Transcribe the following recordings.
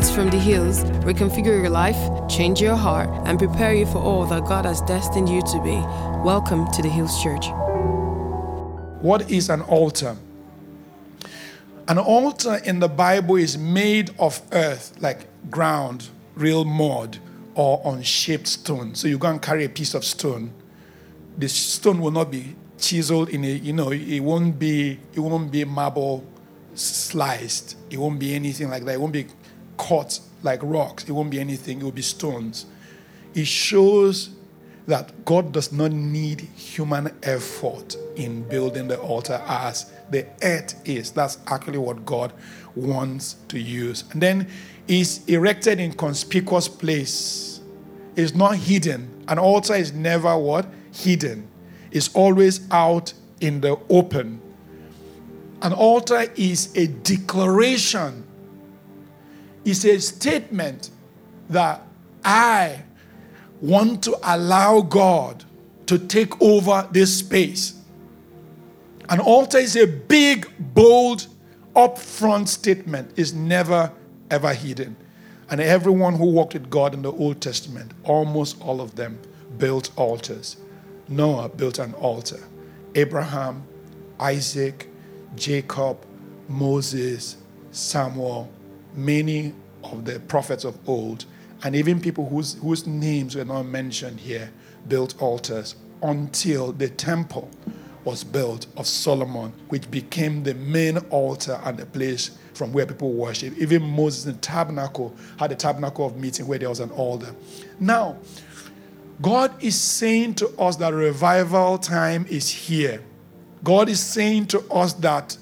Words from the hills reconfigure your life, change your heart, and prepare you for all that God has destined you to be. Welcome to the Hills Church. What is an altar? An altar in the Bible is made of earth, like ground, real mud, or unshaped stone. So you go and carry a piece of stone. The stone will not be chiseled in a, you know, it won't be, it won't be marble sliced. It won't be anything like that. It won't be cut like rocks. It won't be anything. It will be stones. It shows that God does not need human effort in building the altar as the earth is. That's actually what God wants to use. And then it's erected in conspicuous place. It's not hidden. An altar is never what? Hidden. It's always out in the open. An altar is a declaration. It's a statement that I want to allow God to take over this space. An altar is a big, bold, upfront statement, is never, ever hidden. And everyone who walked with God in the Old Testament, almost all of them, built altars. Noah built an altar. Abraham, Isaac, Jacob, Moses, Samuel, many of the prophets of old and even people whose, whose names were not mentioned here built altars until the temple was built of Solomon, which became the main altar and the place from where people worship. Even Moses in the tabernacle had a tabernacle of meeting where there was an altar. Now, God is saying to us that revival time is here. God is saying to us that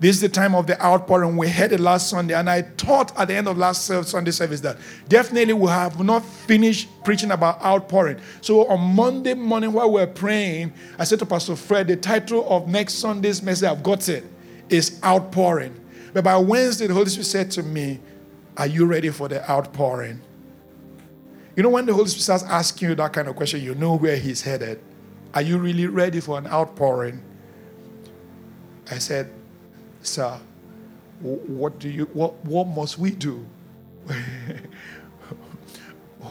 this is the time of the outpouring. We had it last Sunday, and I taught at the end of last Sunday service that definitely we have not finished preaching about outpouring. So on Monday morning while we are praying, I said to Pastor Fred, the title of next Sunday's message, I've got it, is outpouring. But by Wednesday, the Holy Spirit said to me, Are you ready for the outpouring? You know, when the Holy Spirit starts asking you that kind of question, you know where He's headed. Are you really ready for an outpouring? I said, Sir, what do you what what must we do?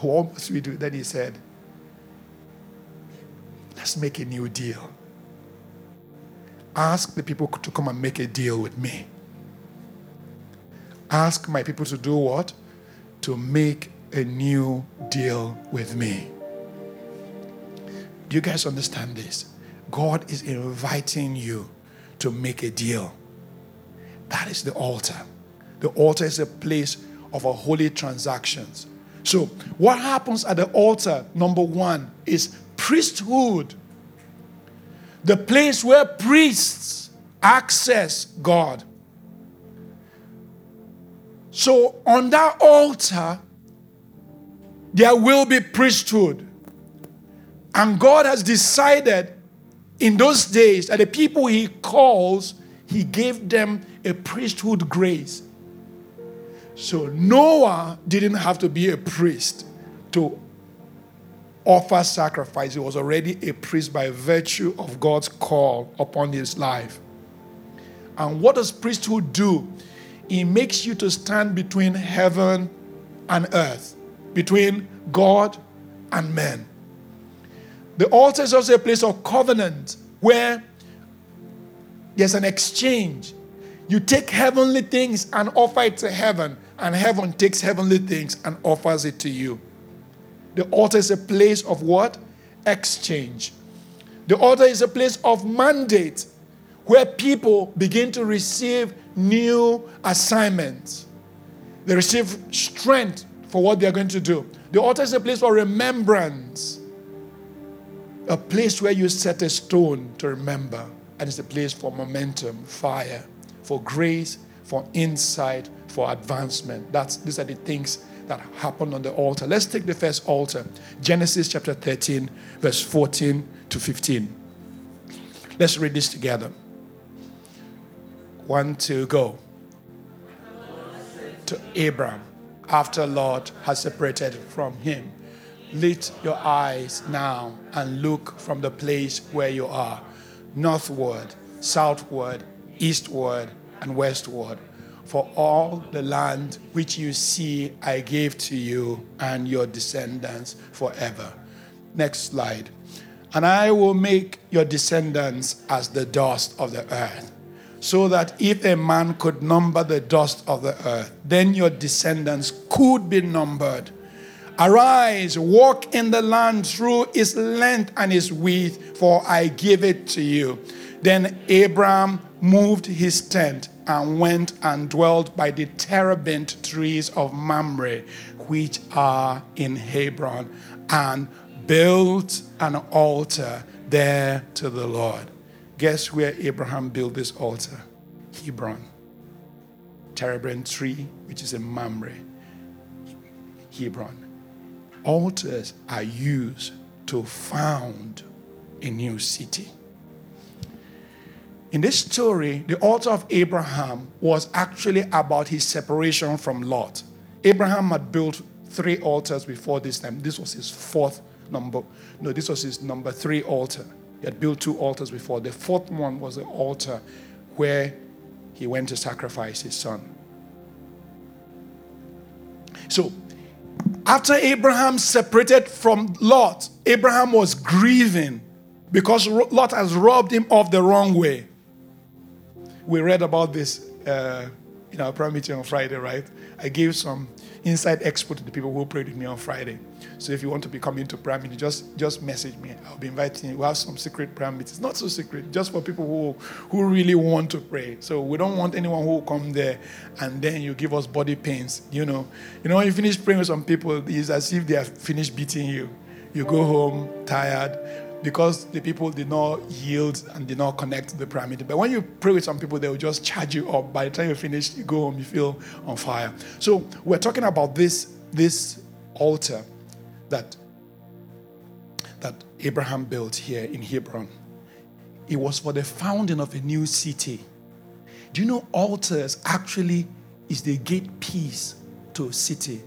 what must we do? Then he said, Let's make a new deal. Ask the people to come and make a deal with me. Ask my people to do what? To make a new deal with me. Do you guys understand this? God is inviting you to make a deal. That is the altar. The altar is a place of a holy transactions. So, what happens at the altar, number one, is priesthood. The place where priests access God. So, on that altar, there will be priesthood. And God has decided in those days that the people He calls, He gave them a priesthood grace. So Noah didn't have to be a priest to offer sacrifice. He was already a priest by virtue of God's call upon his life. And what does priesthood do? It makes you to stand between heaven and earth, between God and men. The altar is also a place of covenant where there's an exchange you take heavenly things and offer it to heaven, and heaven takes heavenly things and offers it to you. The altar is a place of what? Exchange. The altar is a place of mandate where people begin to receive new assignments. They receive strength for what they're going to do. The altar is a place for remembrance, a place where you set a stone to remember, and it's a place for momentum, fire for grace, for insight, for advancement. That's these are the things that happen on the altar. Let's take the first altar. Genesis chapter 13, verse 14 to 15. Let's read this together. One, two, go. To Abram, after Lot has separated from him, lift your eyes now and look from the place where you are, northward, southward, eastward, and westward. for all the land which you see I gave to you and your descendants forever. Next slide. And I will make your descendants as the dust of the earth, so that if a man could number the dust of the earth, then your descendants could be numbered. Arise, walk in the land through its length and its width, for I give it to you. Then Abram moved his tent and went and dwelt by the terebinth trees of Mamre, which are in Hebron, and built an altar there to the Lord. Guess where Abraham built this altar? Hebron. Terebinth tree, which is in Mamre. Hebron. Altars are used to found a new city. In this story, the altar of Abraham was actually about his separation from Lot. Abraham had built three altars before this time. This was his fourth number. No, this was his number three altar. He had built two altars before. The fourth one was the altar where he went to sacrifice his son. So, after Abraham separated from Lot, Abraham was grieving because Lot has robbed him of the wrong way we read about this uh, in our prayer meeting on Friday, right? I gave some inside expo to the people who prayed with me on Friday. So if you want to be coming to prayer meeting, just just message me. I'll be inviting you. We have some secret prayer meetings. Not so secret, just for people who who really want to pray. So we don't want anyone who will come there and then you give us body pains. You know, you know when you finish praying with some people, it's as if they have finished beating you. You go home tired because the people did not yield and did not connect to the prayer meeting. But when you pray with some people, they will just charge you up. By the time you finish, you go home, you feel on fire. So we're talking about this, this altar that, that Abraham built here in Hebron. It was for the founding of a new city. Do you know altars actually is the gate piece to a city?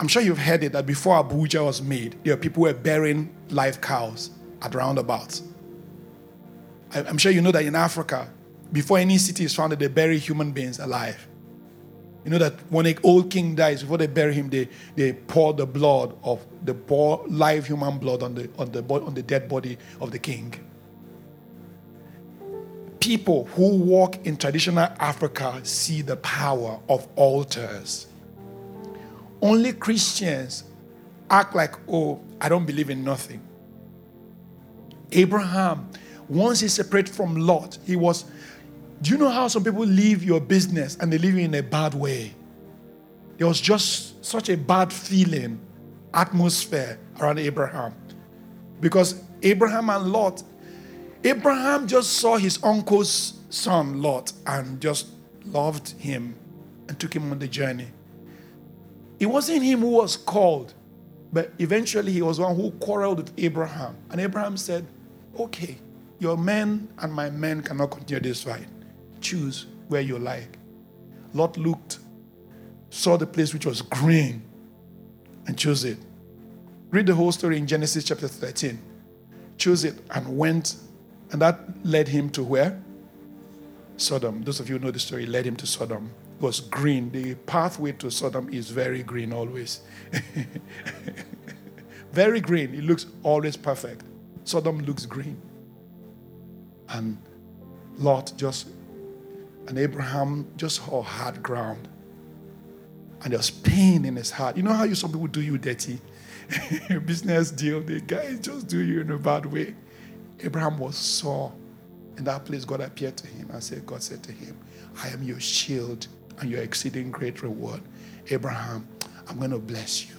I'm sure you've heard it that before Abuja was made, there were people were burying live cows at roundabouts. I'm sure you know that in Africa, before any city is founded, they bury human beings alive. You know that when an old king dies, before they bury him, they, they pour the blood of the live human blood on the, on, the, on the dead body of the king. People who walk in traditional Africa see the power of altars only Christians act like, oh, I don't believe in nothing. Abraham, once he separated from Lot, he was. Do you know how some people leave your business and they leave you in a bad way? There was just such a bad feeling, atmosphere around Abraham. Because Abraham and Lot, Abraham just saw his uncle's son, Lot, and just loved him and took him on the journey. It wasn't him who was called, but eventually he was one who quarreled with Abraham. And Abraham said, Okay, your men and my men cannot continue this fight. Choose where you like. Lot looked, saw the place which was green, and chose it. Read the whole story in Genesis chapter 13. Chose it and went, and that led him to where? Sodom. Those of you know the story led him to Sodom was green. The pathway to Sodom is very green always. very green. It looks always perfect. Sodom looks green. And Lot just, and Abraham just saw hard ground. And there was pain in his heart. You know how you some people do you dirty? Business deal, the guys just do you in a bad way. Abraham was sore. In that place, God appeared to him and said, God said to him, I am your shield and your exceeding great reward. Abraham, I'm going to bless you.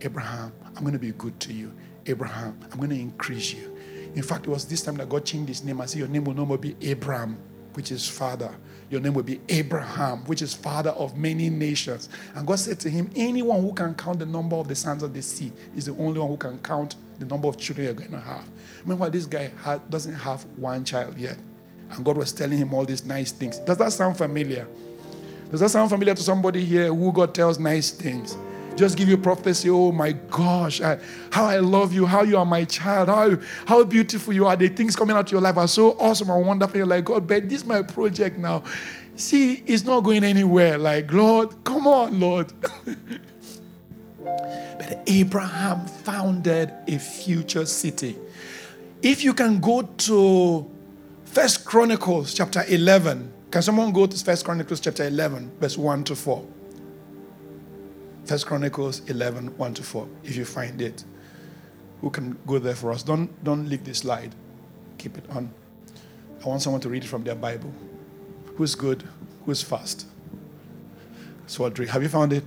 Abraham, I'm going to be good to you. Abraham, I'm going to increase you. In fact, it was this time that God changed his name. I said, Your name will no more be Abram, which is father. Your name will be Abraham, which is father of many nations. And God said to him, Anyone who can count the number of the sands of the sea is the only one who can count the number of children you're going to have. Remember, this guy doesn't have one child yet. And God was telling him all these nice things. Does that sound familiar? Does that sound familiar to somebody here who God tells nice things? Just give you prophecy. Oh my gosh, I, how I love you, how you are my child, how, how beautiful you are. The things coming out of your life are so awesome and wonderful. You're like, God, but this is my project now. See, it's not going anywhere. Like, Lord, come on, Lord. but Abraham founded a future city. If you can go to First Chronicles chapter 11, can someone go to First Chronicles chapter 11, verse 1 to 4? First Chronicles 11, 1 to 4, if you find it. Who can go there for us? Don't, don't leave this slide. Keep it on. I want someone to read it from their Bible. Who's good? Who's fast? Swadri, have you found it?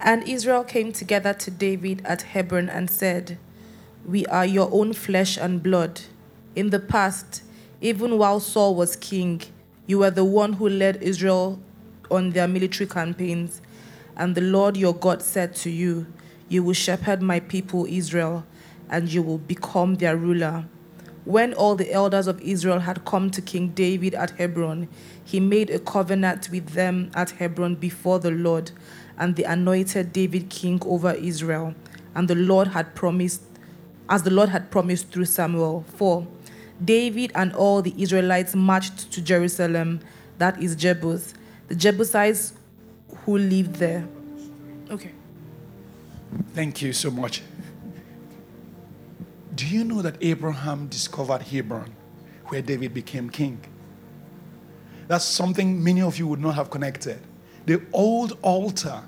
And Israel came together to David at Hebron and said, We are your own flesh and blood. In the past, even while Saul was king, you were the one who led Israel on their military campaigns. And the Lord your God said to you, You will shepherd my people Israel, and you will become their ruler. When all the elders of Israel had come to King David at Hebron, he made a covenant with them at Hebron before the Lord, and they anointed David king over Israel. And the Lord had promised, as the Lord had promised through Samuel. 4. David and all the Israelites marched to Jerusalem, that is Jebus, the Jebusites who lived there. Okay. Thank you so much. Do you know that Abraham discovered Hebron, where David became king? That's something many of you would not have connected. The old altar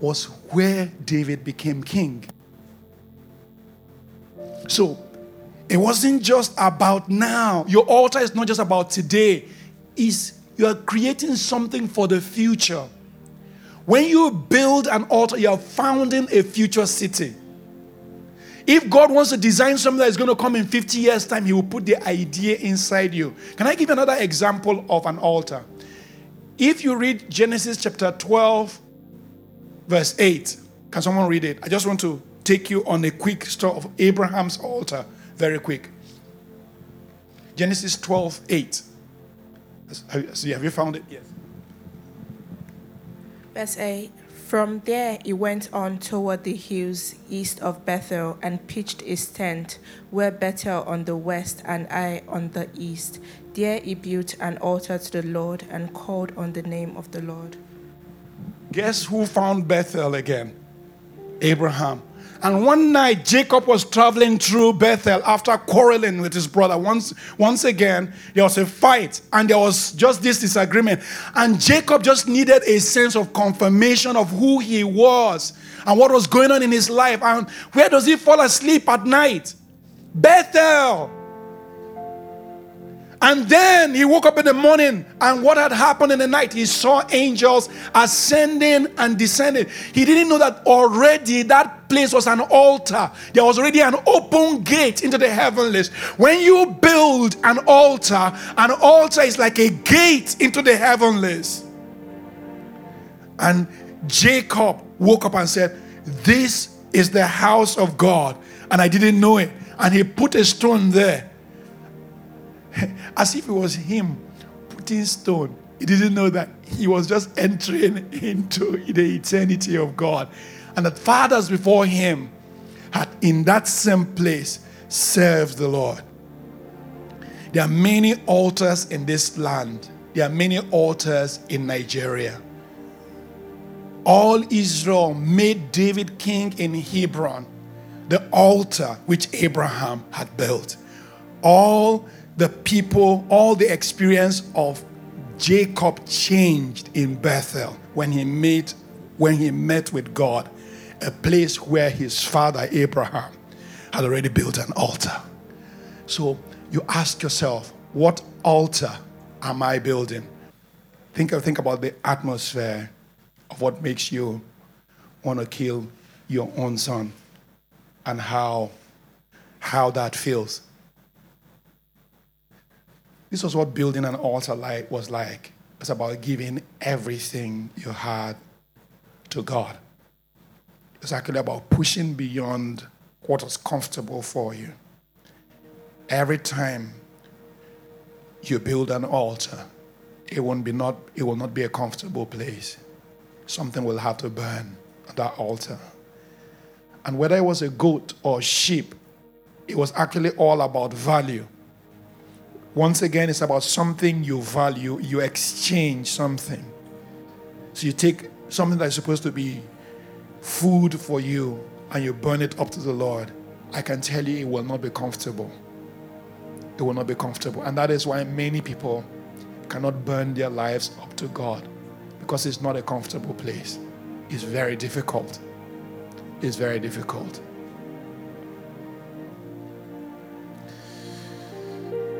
was where David became king. So it wasn't just about now. Your altar is not just about today. It's you are creating something for the future. When you build an altar, you are founding a future city. If God wants to design something that is going to come in 50 years' time, He will put the idea inside you. Can I give another example of an altar? If you read Genesis chapter 12, verse 8, can someone read it? I just want to take you on a quick story of Abraham's altar, very quick. Genesis 12, 8. See, have you found it? Yes. Verse 8 From there he went on toward the hills east of Bethel and pitched his tent, where Bethel on the west and Ai on the east. There he built an altar to the Lord and called on the name of the Lord. Guess who found Bethel again? Abraham. And one night, Jacob was traveling through Bethel after quarreling with his brother. Once, once again, there was a fight and there was just this disagreement. And Jacob just needed a sense of confirmation of who he was and what was going on in his life. And where does he fall asleep at night? Bethel. And then he woke up in the morning, and what had happened in the night? He saw angels ascending and descending. He didn't know that already that place was an altar. There was already an open gate into the heavenlies. When you build an altar, an altar is like a gate into the heavenlies. And Jacob woke up and said, This is the house of God. And I didn't know it. And he put a stone there as if it was him putting stone. He didn't know that he was just entering into the eternity of God. And that fathers before him had in that same place served the Lord. There are many altars in this land. There are many altars in Nigeria. All Israel made David king in Hebron, the altar which Abraham had built. All the people, all the experience of Jacob changed in Bethel when he met when he met with God, a place where his father Abraham had already built an altar. So you ask yourself, what altar am I building? Think, think about the atmosphere of what makes you want to kill your own son and how, how that feels. This was what building an altar like was like. It's about giving everything you had to God. It's actually about pushing beyond what was comfortable for you. Every time you build an altar, it won't be not it will not be a comfortable place. something will have to burn at that altar. And whether it was a goat or sheep, it was actually all about value. Once again, it's about something you value, you exchange something. So you take something that's supposed to be food for you and you burn it up to the Lord. I can tell you it will not be comfortable. It will not be comfortable. And that is why many people cannot burn their lives up to God because it's not a comfortable place. It's very difficult. It's very difficult.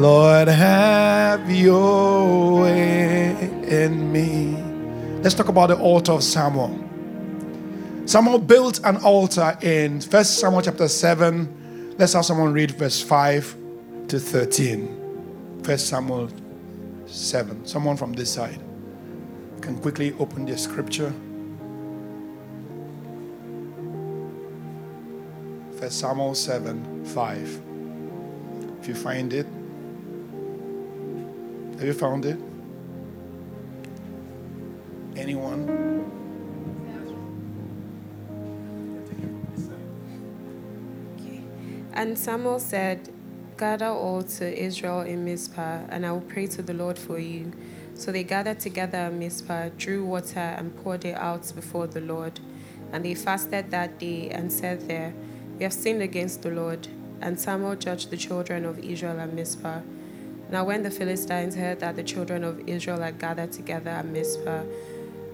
Lord, have your way in me. Let's talk about the altar of Samuel. Samuel built an altar in 1 Samuel chapter 7. Let's have someone read verse 5 to 13. 1 Samuel 7. Someone from this side can quickly open the scripture. 1 Samuel 7 5. If you find it, have you found it? Anyone? And Samuel said, Gather all to Israel in Mizpah, and I will pray to the Lord for you. So they gathered together at Mizpah, drew water, and poured it out before the Lord. And they fasted that day and said there, We have sinned against the Lord. And Samuel judged the children of Israel at Mizpah. Now, when the Philistines heard that the children of Israel had gathered together at Mizpah,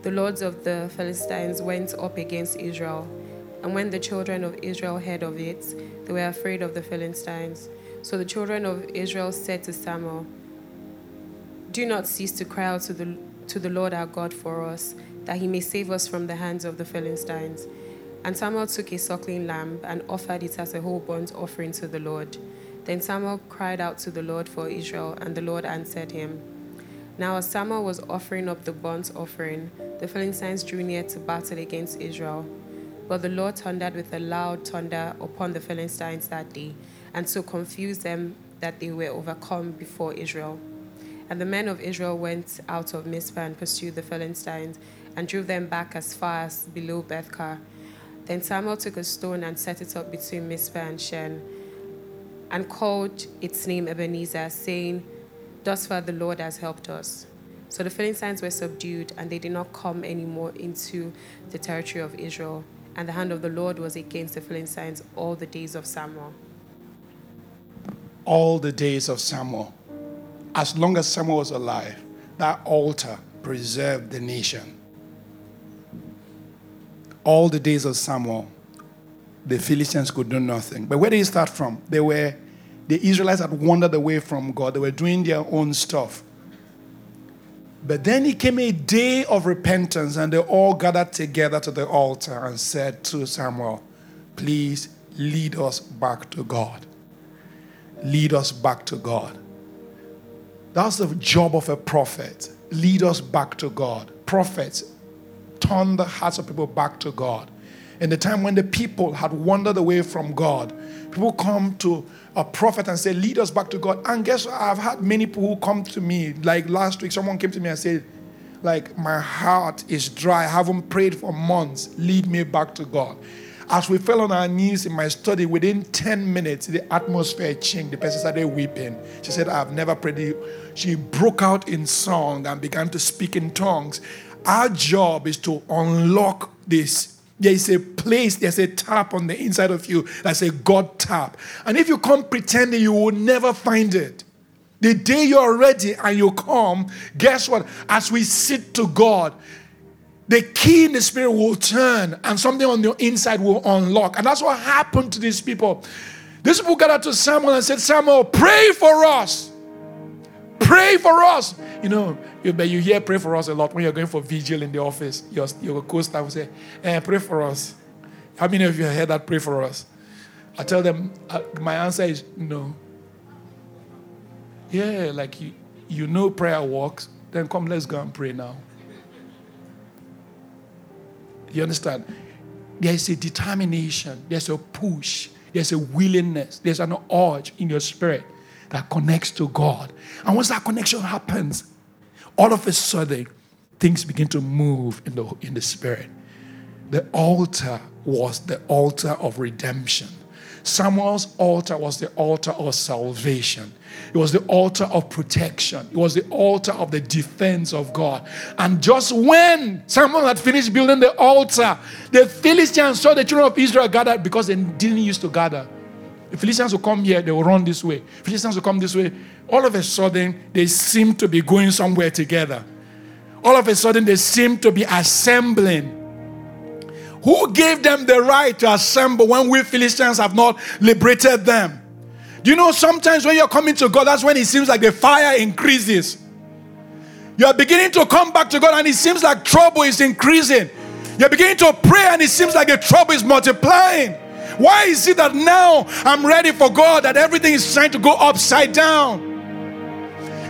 the lords of the Philistines went up against Israel. And when the children of Israel heard of it, they were afraid of the Philistines. So the children of Israel said to Samuel, Do not cease to cry out to the, to the Lord our God for us, that he may save us from the hands of the Philistines. And Samuel took a suckling lamb and offered it as a whole burnt offering to the Lord. Then Samuel cried out to the Lord for Israel, and the Lord answered him. Now, as Samuel was offering up the burnt offering, the Philistines drew near to battle against Israel. But the Lord thundered with a loud thunder upon the Philistines that day and so confused them that they were overcome before Israel. And the men of Israel went out of Mizpah and pursued the Philistines and drove them back as far as below Beth Car. Then Samuel took a stone and set it up between Mizpah and Shen and called its name Ebenezer, saying, Thus far the Lord has helped us. So the Philistines were subdued, and they did not come any more into the territory of Israel. And the hand of the Lord was against the Philistines all the days of Samuel all the days of Samuel. As long as Samuel was alive, that altar preserved the nation. All the days of Samuel, the Philistines could do nothing. But where did it start from? They were the Israelites had wandered away from God. They were doing their own stuff. But then it came a day of repentance, and they all gathered together to the altar and said to Samuel, Please lead us back to God lead us back to God. That's the job of a prophet. Lead us back to God. Prophets turn the hearts of people back to God. In the time when the people had wandered away from God, people come to a prophet and say, Lead us back to God. And guess what? I've had many people who come to me. Like last week, someone came to me and said, like, my heart is dry. I haven't prayed for months. Lead me back to God. As we fell on our knees in my study, within 10 minutes, the atmosphere changed. The person started weeping. She said, I've never prayed. She broke out in song and began to speak in tongues. Our job is to unlock this there is a place, there's a tap on the inside of you that's a God tap. And if you come pretending, you will never find it. The day you're ready and you come, guess what? As we sit to God, the key in the spirit will turn and something on the inside will unlock. And that's what happened to these people. These people got out to Samuel and said, Samuel, pray for us. Pray for us. You know, you, but you hear pray for us a lot when you're going for vigil in the office. Your, your co-staff will say, eh, pray for us. How many of you have heard that pray for us? I tell them, uh, my answer is no. Yeah, like you, you know prayer works, then come, let's go and pray now. You understand? There's a determination, there's a push, there's a willingness, there's an urge in your spirit that connects to God. And once that connection happens, all of a sudden, things begin to move in the, in the spirit. The altar was the altar of redemption. Samuel's altar was the altar of salvation. It was the altar of protection. It was the altar of the defense of God. And just when Samuel had finished building the altar, the Philistines saw the children of Israel gathered because they didn't used to gather. The Philistines will come here, they will run this way. Philistines will come this way. All of a sudden, they seem to be going somewhere together. All of a sudden, they seem to be assembling who gave them the right to assemble when we Philistines have not liberated them? Do you know sometimes when you're coming to God, that's when it seems like the fire increases. You are beginning to come back to God and it seems like trouble is increasing. You're beginning to pray and it seems like the trouble is multiplying. Why is it that now I'm ready for God that everything is trying to go upside down?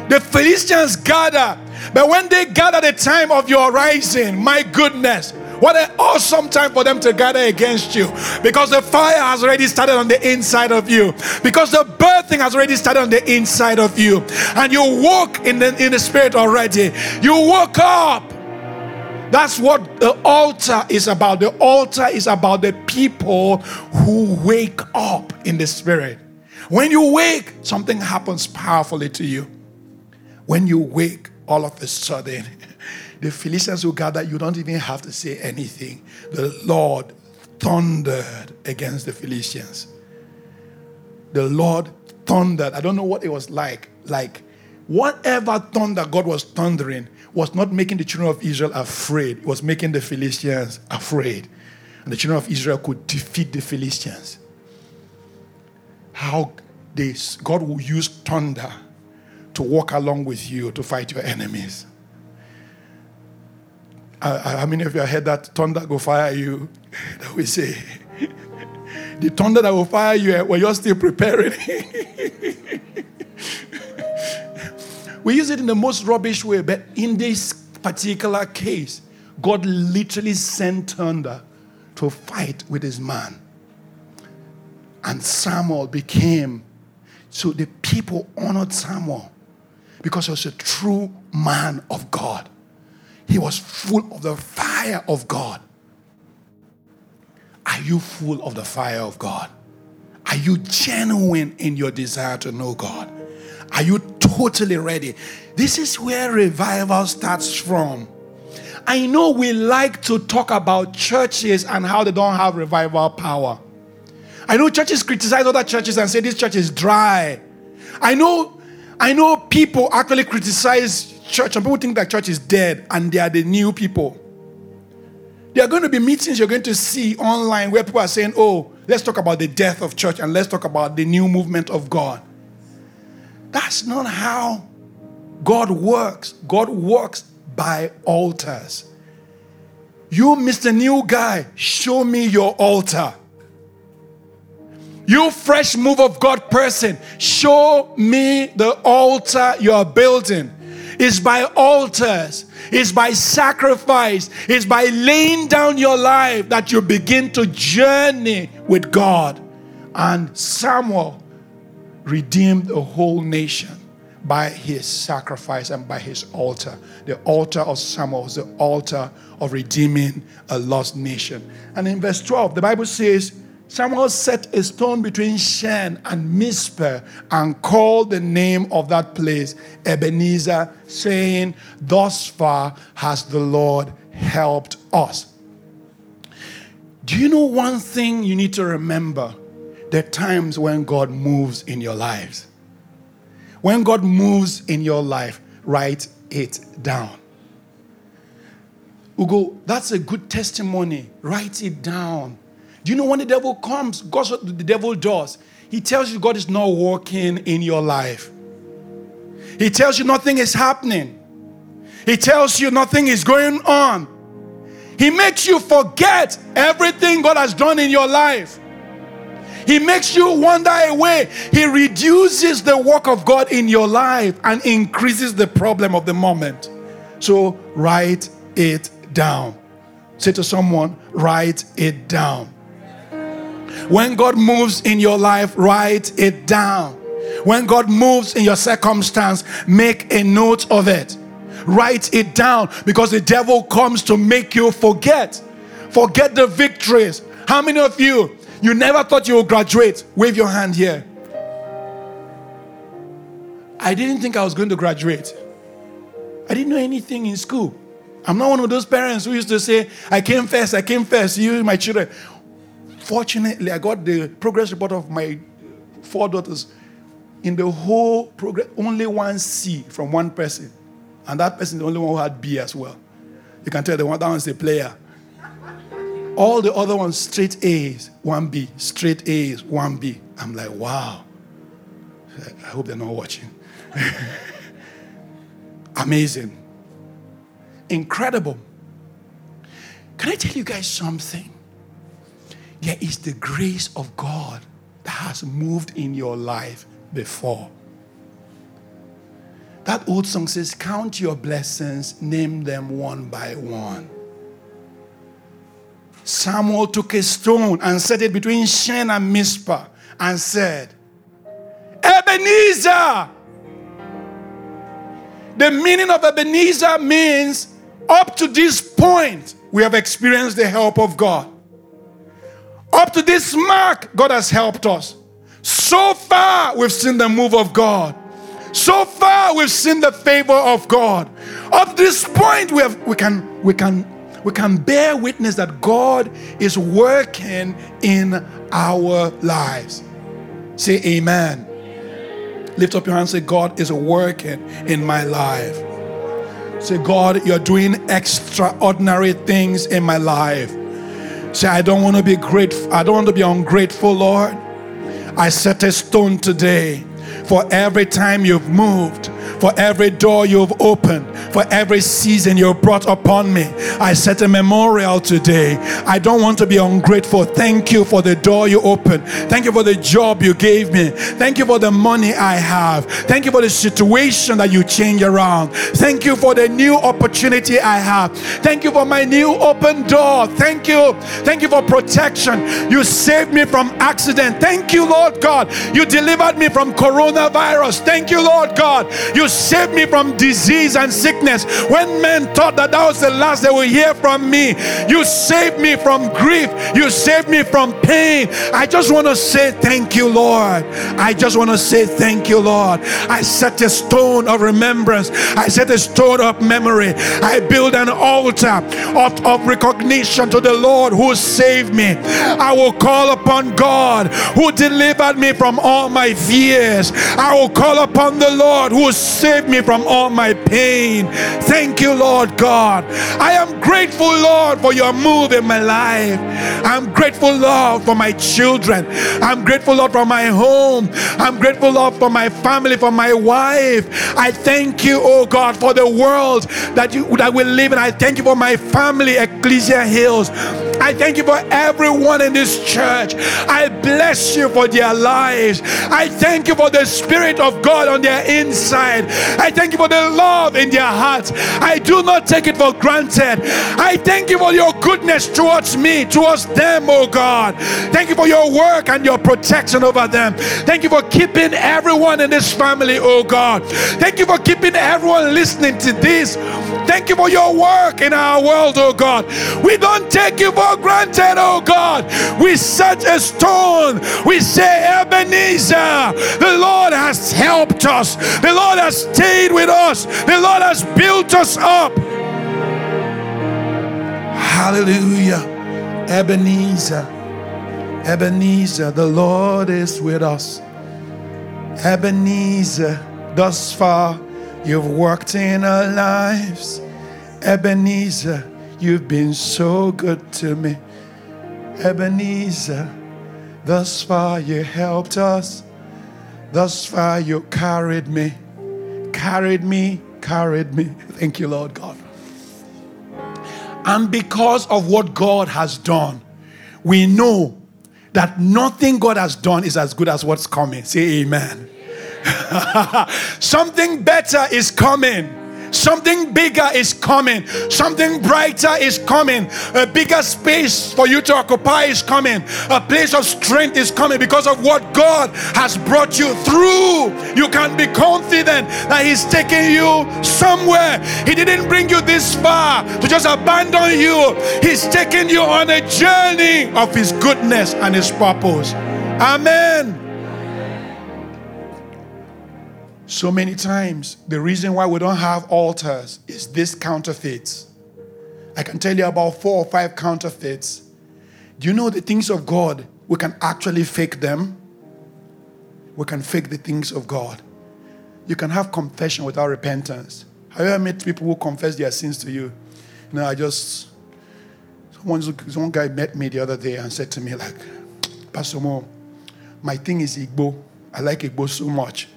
The Philistines gather, but when they gather the time of your rising, my goodness, what an awesome time for them to gather against you because the fire has already started on the inside of you, because the birthing has already started on the inside of you, and you walk in the, in the spirit already. You woke up. That's what the altar is about. The altar is about the people who wake up in the spirit. When you wake, something happens powerfully to you. When you wake, all of a sudden, the Philistines who gathered, you don't even have to say anything. The Lord thundered against the Philistines. The Lord thundered. I don't know what it was like. Like, whatever thunder God was thundering was not making the children of Israel afraid, it was making the Philistines afraid. And the children of Israel could defeat the Philistines. How this God will use thunder to walk along with you to fight your enemies. How many of you have heard that thunder go fire you? That we say. the thunder that will fire you eh, when you're still preparing. we use it in the most rubbish way, but in this particular case, God literally sent thunder to fight with his man. And Samuel became, so the people honored Samuel because he was a true man of God. He was full of the fire of God. Are you full of the fire of God? Are you genuine in your desire to know God? Are you totally ready? This is where revival starts from. I know we like to talk about churches and how they don't have revival power. I know churches criticize other churches and say this church is dry. I know I know people actually criticize church, and people think that church is dead and they are the new people. There are going to be meetings you're going to see online where people are saying, oh, let's talk about the death of church and let's talk about the new movement of God. That's not how God works. God works by altars. You, Mr. New Guy, show me your altar. You fresh move of God person, show me the altar you are building. It's by altars, it's by sacrifice, it's by laying down your life that you begin to journey with God. And Samuel redeemed a whole nation by his sacrifice and by his altar. The altar of Samuel was the altar of redeeming a lost nation. And in verse 12, the Bible says, Samuel set a stone between Shen and Mizpeh and called the name of that place Ebenezer, saying, Thus far has the Lord helped us. Do you know one thing you need to remember? Are times when God moves in your lives. When God moves in your life, write it down. Ugo, that's a good testimony. Write it down. Do you know when the devil comes, God's what the devil does? He tells you God is not working in your life. He tells you nothing is happening. He tells you nothing is going on. He makes you forget everything God has done in your life. He makes you wander away. He reduces the work of God in your life and increases the problem of the moment. So write it down. Say to someone, write it down. When God moves in your life, write it down. When God moves in your circumstance, make a note of it. Write it down because the devil comes to make you forget. Forget the victories. How many of you, you never thought you would graduate? Wave your hand here. I didn't think I was going to graduate. I didn't know anything in school. I'm not one of those parents who used to say, I came first, I came first, you, my children. Fortunately, I got the progress report of my four daughters. In the whole progress, only one C from one person. And that person is the only one who had B as well. You can tell the one that one's a player. All the other ones straight A's, one B, straight A's, one B. I'm like, wow. I hope they're not watching. Amazing. Incredible. Can I tell you guys something? There is the grace of God that has moved in your life before. That old song says, Count your blessings, name them one by one. Samuel took a stone and set it between Shen and Mizpah and said, Ebenezer! The meaning of Ebenezer means up to this point, we have experienced the help of God. Up to this mark, God has helped us. So far, we've seen the move of God. So far, we've seen the favor of God. Up to this point, we have we can we can we can bear witness that God is working in our lives. Say amen. Lift up your hand say, God is working in my life. Say, God, you're doing extraordinary things in my life. Say, I don't want to be grateful. I don't want to be ungrateful, Lord. I set a stone today for every time you've moved, for every door you've opened, for every season you've brought upon me. I set a memorial today. I don't want to be ungrateful. Thank you for the door you opened. Thank you for the job you gave me. Thank you for the money I have. Thank you for the situation that you change around. Thank you for the new opportunity I have. Thank you for my new open door. Thank you. Thank you for protection. You saved me from accident. Thank you, Lord God. You delivered me from coronavirus. Thank you, Lord God. You saved me from disease and sickness. When men thought that that was the last they will hear from me, you saved me from grief. You saved me from pain. I just want to say thank you, Lord. I just want to say thank you, Lord. I set a stone of remembrance. I set a stone of memory. I build an altar of, of recognition to the Lord who saved me. I will call upon God who delivered me from all my fears. I will call upon the Lord who saved me from all my pain. Thank you, Lord God. I am grateful, Lord, for your move in my life. I'm grateful, Lord, for my children. I'm grateful, Lord, for my home. I'm grateful, Lord, for my family, for my wife. I thank you, oh God, for the world that you that we live in. I thank you for my family, Ecclesia Hills. I thank you for everyone in this church. I bless you for their lives. I thank you for the Spirit of God on their inside. I thank you for the love in their hearts. I do not take it for granted. I thank you for your goodness towards me, towards them, oh God. Thank you for your work and your protection over them. Thank you for keeping everyone in this family, oh God. Thank you for keeping everyone listening to this. Thank you for your work in our world, oh God. We don't take you for granted, oh God. We set a stone. We say, Ebenezer, the Lord has helped us. The Lord has stayed with us. The Lord has built us up. Hallelujah. Ebenezer. Ebenezer, the Lord is with us. Ebenezer, thus far you've worked in our lives. Ebenezer, you've been so good to me. Ebenezer, thus far you helped us. Thus far you carried me, carried me, carried me. Thank you, Lord God. And because of what God has done, we know that nothing God has done is as good as what's coming. Say amen. Something better is coming. Something bigger is coming. Something brighter is coming. A bigger space for you to occupy is coming. A place of strength is coming because of what God has brought you through. You can be confident that He's taking you somewhere. He didn't bring you this far to just abandon you. He's taking you on a journey of His goodness and His purpose. Amen. So many times, the reason why we don't have altars is this counterfeits. I can tell you about four or five counterfeits. Do you know the things of God? We can actually fake them. We can fake the things of God. You can have confession without repentance. Have you ever met people who confess their sins to you? You know, I just, someone, one guy met me the other day and said to me, like, Pastor Mo, my thing is Igbo. I like Igbo so much.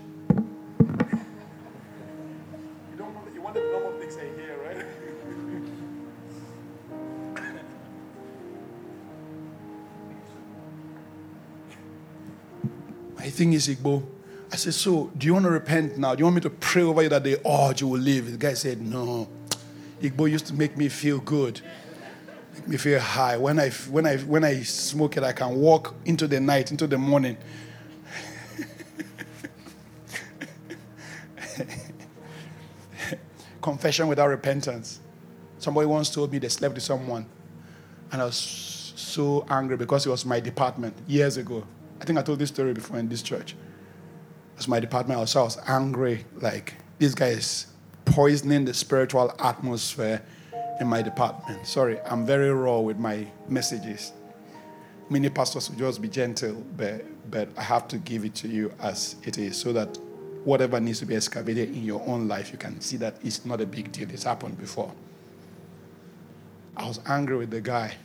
Thing is Igbo. I said, So, do you want to repent now? Do you want me to pray over you that the oh, urge you will leave? The guy said, No. Igbo used to make me feel good, make me feel high. When I, when I, when I smoke it, I can walk into the night, into the morning. Confession without repentance. Somebody once told me they slept with someone, and I was so angry because it was my department years ago. I think I told this story before in this church. As my department, was, I was angry. Like, this guy is poisoning the spiritual atmosphere in my department. Sorry, I'm very raw with my messages. Many pastors will just be gentle, but, but I have to give it to you as it is so that whatever needs to be excavated in your own life, you can see that it's not a big deal. It's happened before. I was angry with the guy.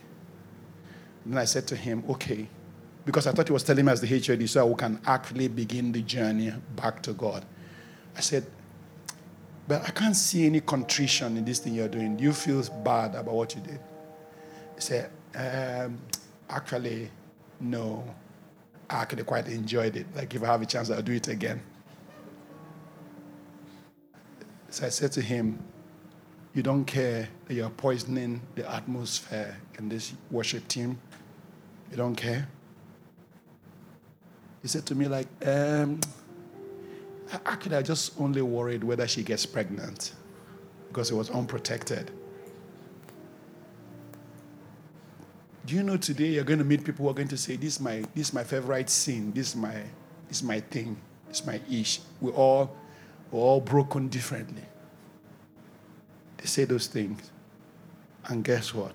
And then I said to him, okay, because I thought he was telling me as the HOD so we can actually begin the journey back to God. I said, but I can't see any contrition in this thing you're doing. Do you feel bad about what you did? He said, um, actually, no. I actually quite enjoyed it. Like if I have a chance, I'll do it again. So I said to him, You don't care that you're poisoning the atmosphere in this worship team? You don't care? He said to me, like, um, actually, I just only worried whether she gets pregnant because it was unprotected. Do you know today you're going to meet people who are going to say, This is my, this is my favorite sin, this is my, this is my thing, this is my ish. We're all, we're all broken differently. They say those things. And guess what?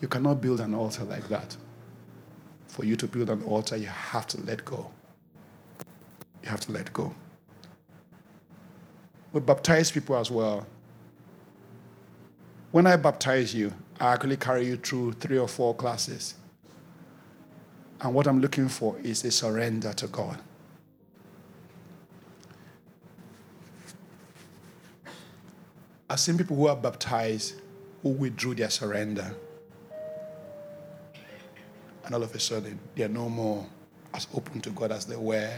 You cannot build an altar like that for you to build an altar, you have to let go. You have to let go. We baptize people as well. When I baptize you, I actually carry you through three or four classes. And what I'm looking for is a surrender to God. I've seen people who are baptized who withdrew their surrender and all of a sudden they are no more as open to God as they were.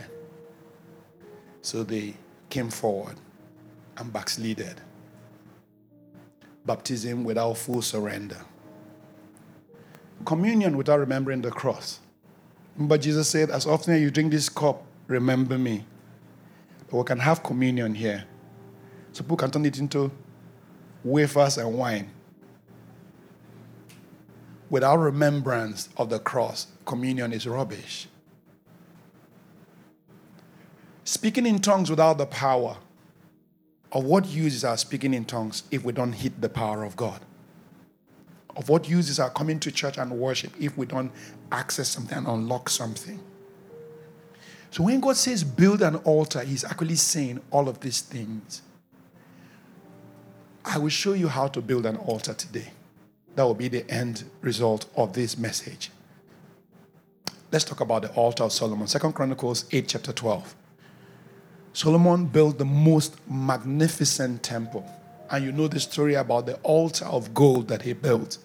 So they came forward and backslided. Baptism without full surrender. Communion without remembering the cross. But Jesus said, As often as you drink this cup, remember me. But we can have communion here. So people can turn it into wafers and wine without remembrance of the cross, communion is rubbish. Speaking in tongues without the power, of what use is our speaking in tongues if we don't hit the power of God? Of what use is our coming to church and worship if we don't access something and unlock something? So when God says build an altar, He's actually saying all of these things. I will show you how to build an altar today. That will be the end result of this message. Let's talk about the altar of Solomon. Second Chronicles 8, chapter 12. Solomon built the most magnificent temple. And you know the story about the altar of gold that he built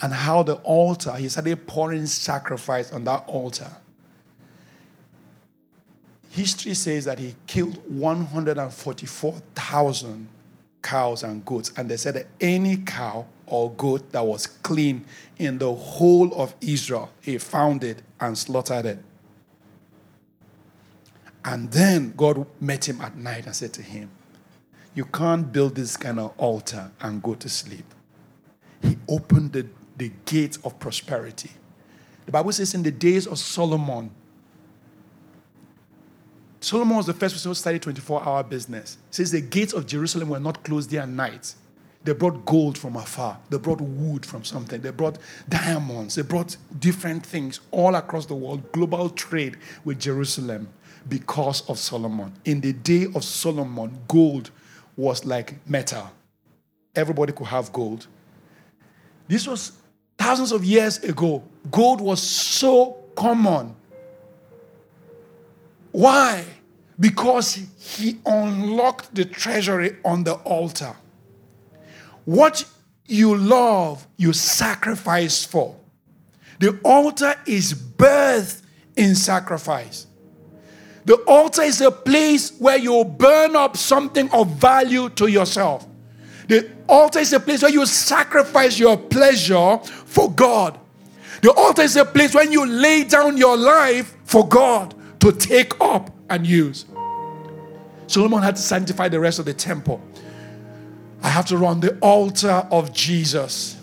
and how the altar, he started pouring sacrifice on that altar. History says that he killed 144,000 cows and goats. And they said that any cow or goat that was clean in the whole of Israel, he found it and slaughtered it. And then God met him at night and said to him, You can't build this kind of altar and go to sleep. He opened the, the gates of prosperity. The Bible says in the days of Solomon, Solomon was the first person who started 24 hour business. It says the gates of Jerusalem were not closed day and night. They brought gold from afar. They brought wood from something. They brought diamonds. They brought different things all across the world, global trade with Jerusalem because of Solomon. In the day of Solomon, gold was like metal. Everybody could have gold. This was thousands of years ago. Gold was so common. Why? Because he unlocked the treasury on the altar. What you love, you sacrifice for. The altar is birth in sacrifice. The altar is a place where you burn up something of value to yourself. The altar is a place where you sacrifice your pleasure for God. The altar is a place when you lay down your life for God to take up and use. Solomon had to sanctify the rest of the temple. I have to run the altar of Jesus.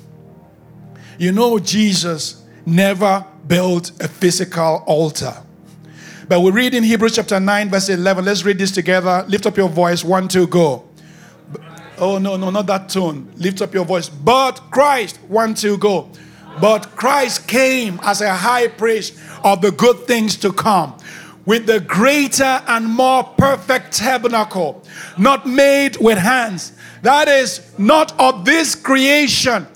You know, Jesus never built a physical altar. But we read in Hebrews chapter 9, verse 11. Let's read this together. Lift up your voice. One, two, go. Oh, no, no, not that tone. Lift up your voice. But Christ, one, two, go. But Christ came as a high priest of the good things to come with the greater and more perfect tabernacle, not made with hands. That is not of this creation,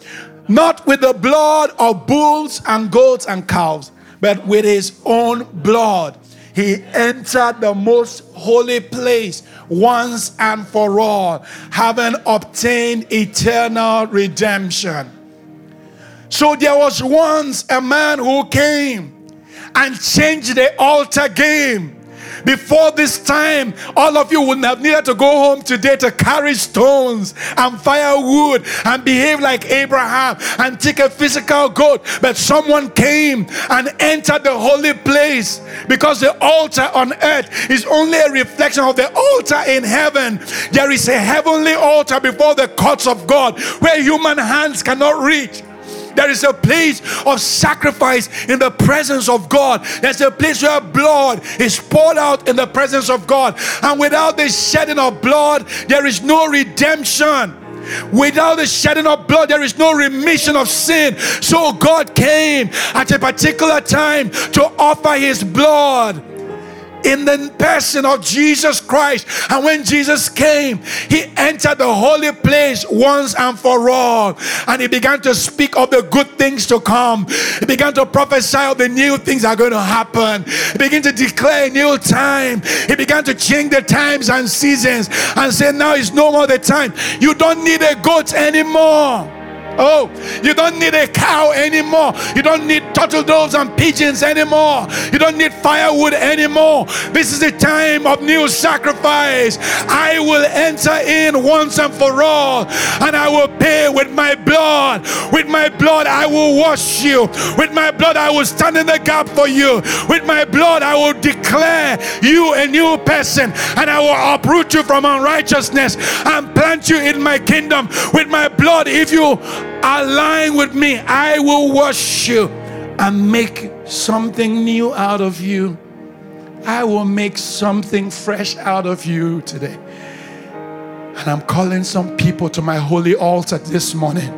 not with the blood of bulls and goats and cows, but with his own blood he entered the most holy place once and for all, having obtained eternal redemption. So there was once a man who came and change the altar game before this time, all of you wouldn't have needed to go home today to carry stones and firewood and behave like Abraham and take a physical goat. But someone came and entered the holy place because the altar on earth is only a reflection of the altar in heaven. There is a heavenly altar before the courts of God where human hands cannot reach. There is a place of sacrifice in the presence of God. There's a place where blood is poured out in the presence of God. And without the shedding of blood, there is no redemption. Without the shedding of blood, there is no remission of sin. So God came at a particular time to offer his blood in the person of Jesus Christ. And when Jesus came, he entered the holy place once and for all. And he began to speak of the good things to come. He began to prophesy of the new things that are going to happen. He began to declare a new time. He began to change the times and seasons and say, Now is no more the time. You don't need a goat anymore. Oh, you don't need a cow anymore. You don't need turtle doves and pigeons anymore. You don't need firewood anymore. This is the time of new sacrifice. I will enter in once and for all, and I will pay with my blood. With my blood, I will wash you. With my blood, I will stand in the gap for you. With my blood, I will declare you a new person, and I will uproot you from unrighteousness and plant you in my kingdom. With my blood, if you align with me, I will wash you and make something new out of you. I will make something fresh out of you today. And I'm calling some people to my holy altar this morning.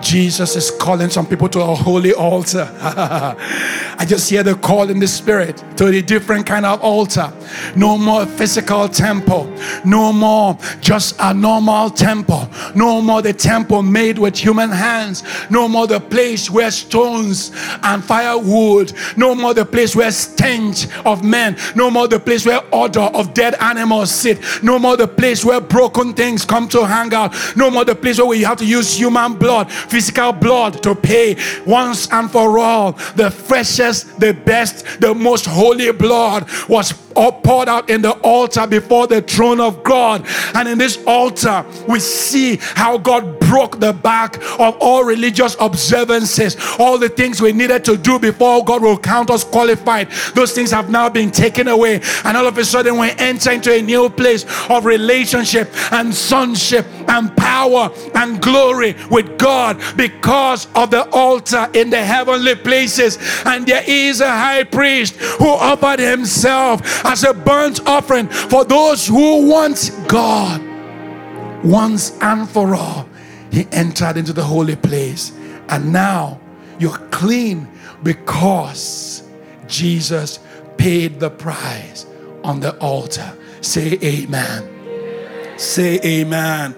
Jesus is calling some people to a holy altar. I just hear the call in the spirit to a different kind of altar. No more physical temple. No more just a normal temple. No more the temple made with human hands. No more the place where stones and firewood. No more the place where stench of men. No more the place where odor of dead animals sit. No more the place where broken things come to hang out. No more the place where you have to use human blood, physical blood to pay once and for all. The freshest, the best, the most holy blood was poured out in the altar before the throne of God. And in this altar, we see how God broke the back of all religious observances, all the things we needed to do before God will count us qualified. Those things have now been taken away. And all of a sudden, we enter into a new place of relationship and sonship and power and glory with God because of the altar in the heavenly places. And there is a high priest who offered himself as a burnt offering for those who want God once and for all. He entered into the holy place, and now you're clean because Jesus paid the price on the altar. Say amen. Say amen.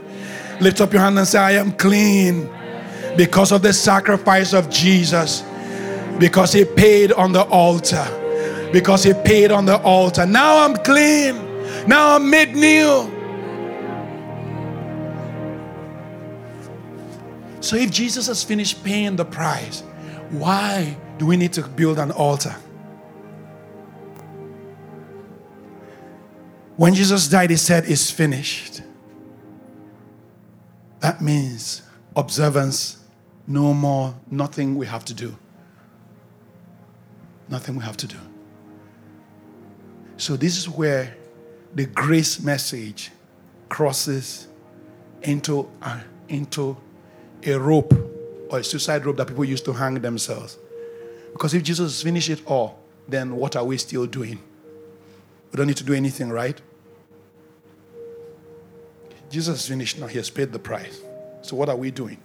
Lift up your hand and say, I am clean because of the sacrifice of Jesus, because he paid on the altar because he paid on the altar. Now I'm clean. Now I'm made new. So if Jesus has finished paying the price, why do we need to build an altar? When Jesus died, he said, It's finished. That means observance, no more, nothing we have to do. Nothing we have to do. So, this is where the grace message crosses into a, into a rope or a suicide rope that people used to hang themselves. Because if Jesus finished it all, then what are we still doing? We don't need to do anything, right? Jesus finished now, he has paid the price. So, what are we doing?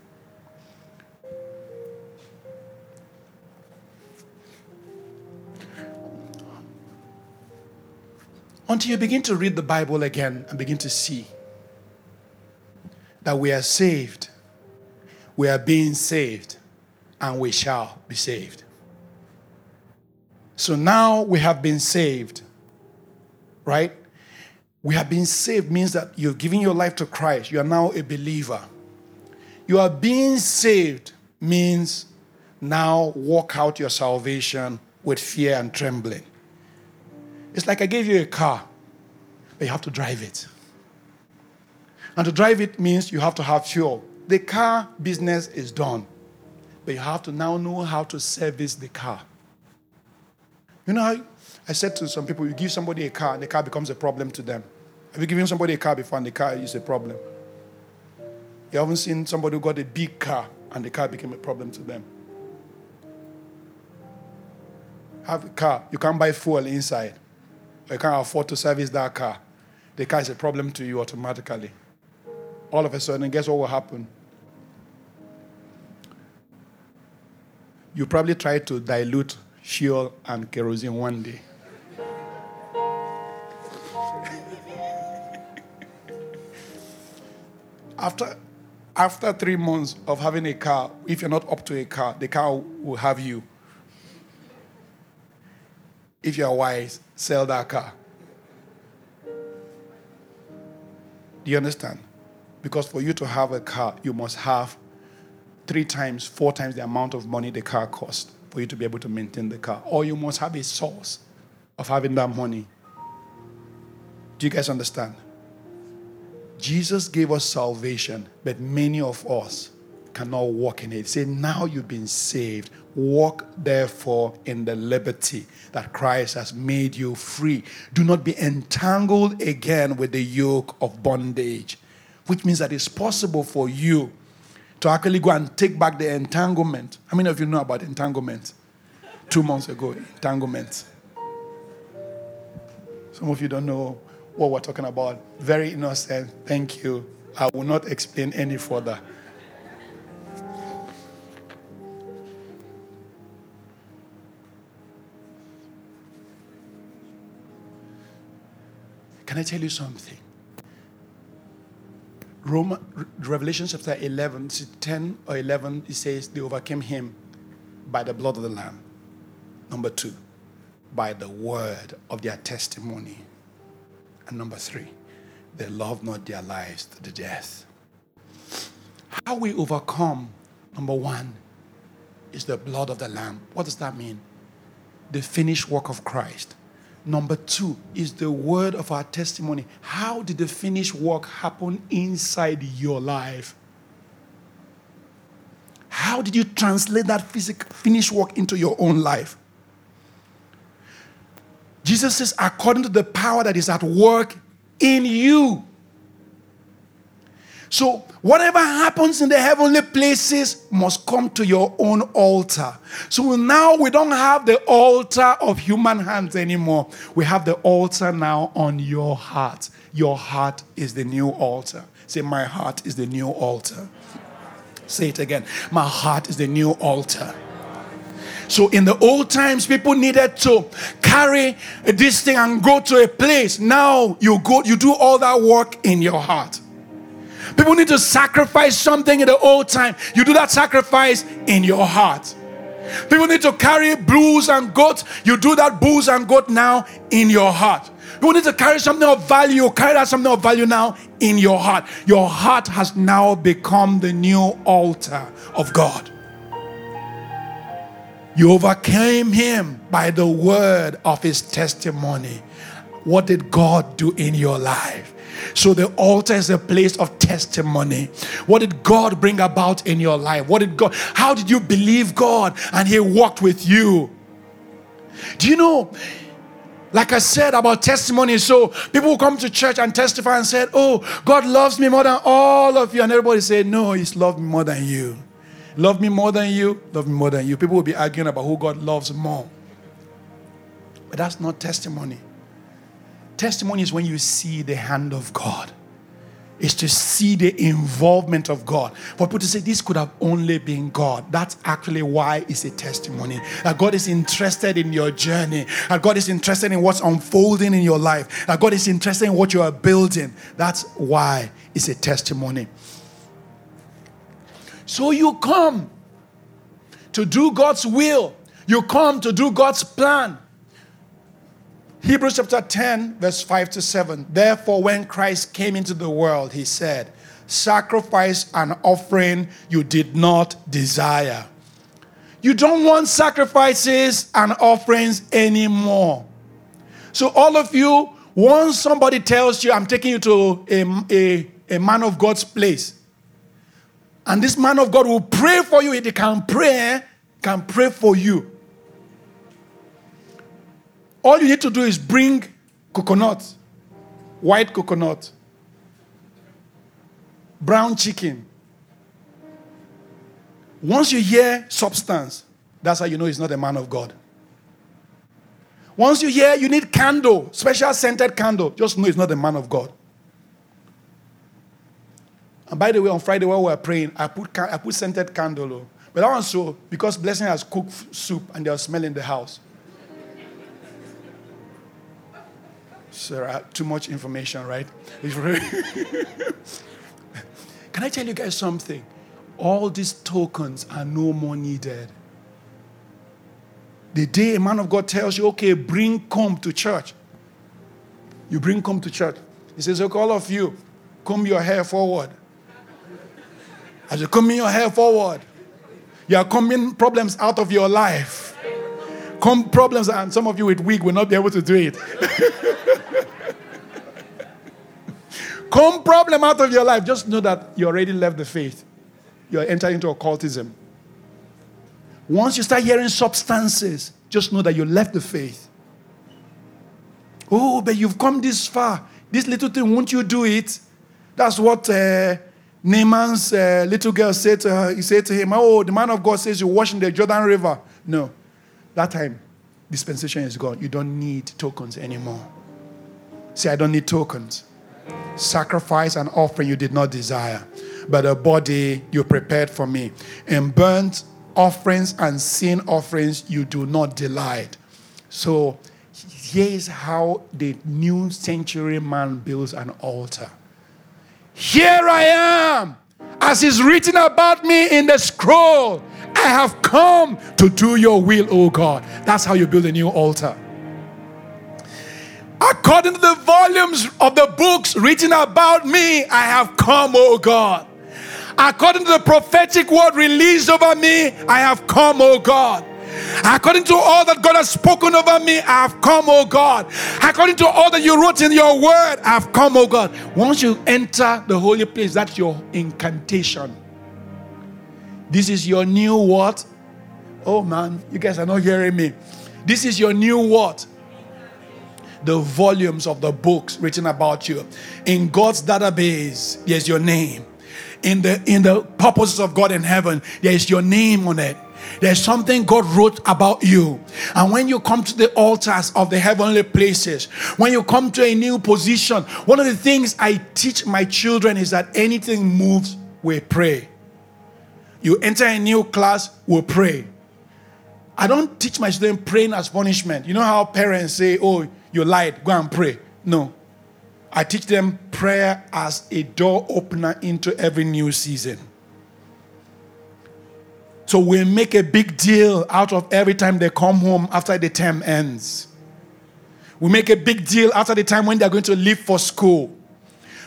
Until you begin to read the Bible again and begin to see that we are saved, we are being saved, and we shall be saved. So now we have been saved, right? We have been saved means that you're giving your life to Christ. You are now a believer. You are being saved means now walk out your salvation with fear and trembling. It's like I gave you a car, but you have to drive it. And to drive it means you have to have fuel. The car business is done, but you have to now know how to service the car. You know how I said to some people, you give somebody a car and the car becomes a problem to them. Have you given somebody a car before and the car is a problem? You haven't seen somebody who got a big car and the car became a problem to them. Have a car, you can't buy fuel inside you can't afford to service that car, the car is a problem to you automatically. All of a sudden, guess what will happen? You probably try to dilute fuel and kerosene one day. after, after three months of having a car, if you're not up to a car, the car will have you if you're wise, sell that car. Do you understand? Because for you to have a car, you must have three times, four times the amount of money the car costs for you to be able to maintain the car. Or you must have a source of having that money. Do you guys understand? Jesus gave us salvation, but many of us cannot walk in it. Say, now you've been saved. Walk therefore in the liberty that Christ has made you free. Do not be entangled again with the yoke of bondage, which means that it's possible for you to actually go and take back the entanglement. How many of you know about entanglement? Two months ago, entanglement. Some of you don't know what we're talking about. Very innocent. Thank you. I will not explain any further. Can I tell you something? Roman, Revelation chapter 11, 10 or 11, it says they overcame him by the blood of the Lamb. Number two, by the word of their testimony. And number three, they loved not their lives to the death. How we overcome, number one, is the blood of the Lamb. What does that mean? The finished work of Christ. Number two is the word of our testimony. How did the finished work happen inside your life? How did you translate that physical finished work into your own life? Jesus says, according to the power that is at work in you. So, whatever happens in the heavenly places must come to your own altar. So now we don't have the altar of human hands anymore. We have the altar now on your heart. Your heart is the new altar. Say, My heart is the new altar. Say it again. My heart is the new altar. So in the old times, people needed to carry this thing and go to a place. Now you go, you do all that work in your heart. People need to sacrifice something in the old time. You do that sacrifice in your heart. People need to carry bulls and goats. You do that bulls and goat now in your heart. You need to carry something of value. You Carry that something of value now in your heart. Your heart has now become the new altar of God. You overcame him by the word of his testimony. What did God do in your life? So the altar is a place of testimony. What did God bring about in your life? What did God, how did you believe God and He walked with you? Do you know? Like I said about testimony, so people will come to church and testify and say, Oh, God loves me more than all of you. And everybody say, No, He's loved me more than you. Love me more than you, love me more than you. People will be arguing about who God loves more. But that's not testimony. Testimony is when you see the hand of God. Is to see the involvement of God. For people to say this could have only been God. That's actually why it's a testimony. That God is interested in your journey. That God is interested in what's unfolding in your life. That God is interested in what you are building. That's why it's a testimony. So you come to do God's will. You come to do God's plan. Hebrews chapter 10, verse 5 to 7. Therefore, when Christ came into the world, he said, Sacrifice and offering you did not desire. You don't want sacrifices and offerings anymore. So, all of you, once somebody tells you, I'm taking you to a, a, a man of God's place, and this man of God will pray for you, he can pray, can pray for you. All you need to do is bring coconut, white coconut, brown chicken. Once you hear substance, that's how you know he's not a man of God. Once you hear you need candle, special scented candle, just know he's not a man of God. And by the way, on Friday while we were praying, I put, I put scented candle. Oh. But I also, because Blessing has cooked soup and they are smelling the house. Sarah, uh, too much information, right? Can I tell you guys something? All these tokens are no more needed. The day a man of God tells you, okay, bring comb to church, you bring comb to church. He says, okay, all of you, comb your hair forward. As you comb your hair forward, you are combing problems out of your life. Comb problems, and some of you with wig will not be able to do it. Come problem out of your life. Just know that you already left the faith. You're entering into occultism. Once you start hearing substances, just know that you left the faith. Oh, but you've come this far. This little thing, won't you do it? That's what uh, Naaman's uh, little girl said to her. He said to him, Oh, the man of God says you're washing the Jordan River. No. That time, dispensation is gone. You don't need tokens anymore. See, I don't need tokens sacrifice and offering you did not desire, but a body you prepared for me. In burnt offerings and sin offerings you do not delight. So here's how the new century man builds an altar. Here I am, as is written about me in the scroll. I have come to do your will, O God. That's how you build a new altar. According to the volumes of the books written about me, I have come, O God. According to the prophetic word released over me, I have come, O God. According to all that God has spoken over me, I have come, O God. According to all that you wrote in your word, I have come, O God. Once you enter the holy place, that's your incantation. This is your new what? Oh man, you guys are not hearing me. This is your new what? The volumes of the books written about you. In God's database, there's your name. In the in the purposes of God in heaven, there is your name on it. There's something God wrote about you. And when you come to the altars of the heavenly places, when you come to a new position, one of the things I teach my children is that anything moves, we pray. You enter a new class, we pray. I don't teach my children praying as punishment. You know how parents say, Oh, you lied, go and pray. No. I teach them prayer as a door opener into every new season. So we make a big deal out of every time they come home after the term ends. We make a big deal after the time when they're going to leave for school.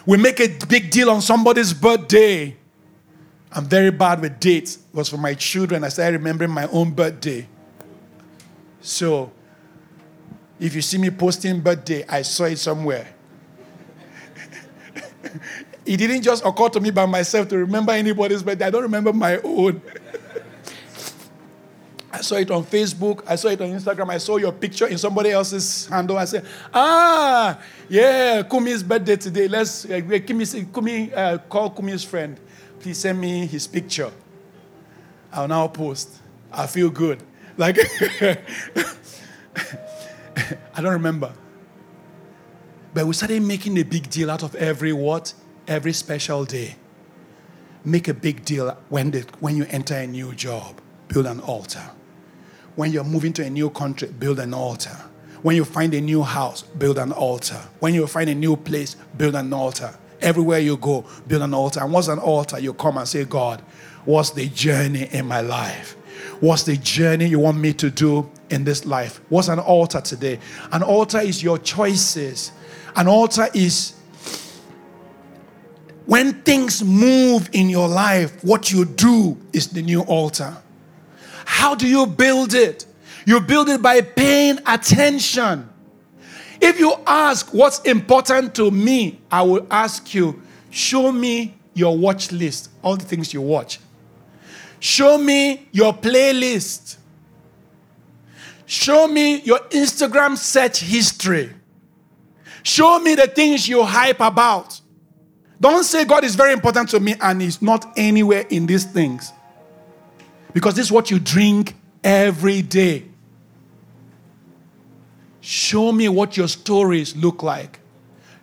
We make a big deal on somebody's birthday. I'm very bad with dates. It was for my children. I started remembering my own birthday. So if you see me posting birthday, I saw it somewhere. it didn't just occur to me by myself to remember anybody's birthday. I don't remember my own. I saw it on Facebook. I saw it on Instagram. I saw your picture in somebody else's handle. I said, ah, yeah, Kumi's birthday today. Let's uh, Kumi, Kumi uh, call Kumi's friend. Please send me his picture. I'll now post. I feel good. Like, I don't remember. But we started making a big deal out of every what? Every special day. Make a big deal when, the, when you enter a new job. Build an altar. When you're moving to a new country, build an altar. When you find a new house, build an altar. When you find a new place, build an altar. Everywhere you go, build an altar. And what's an altar? You come and say, God, what's the journey in my life? What's the journey you want me to do in this life? What's an altar today? An altar is your choices. An altar is when things move in your life, what you do is the new altar. How do you build it? You build it by paying attention. If you ask what's important to me, I will ask you, show me your watch list, all the things you watch. Show me your playlist. Show me your Instagram search history. Show me the things you hype about. Don't say God is very important to me and He's not anywhere in these things. Because this is what you drink every day. Show me what your stories look like.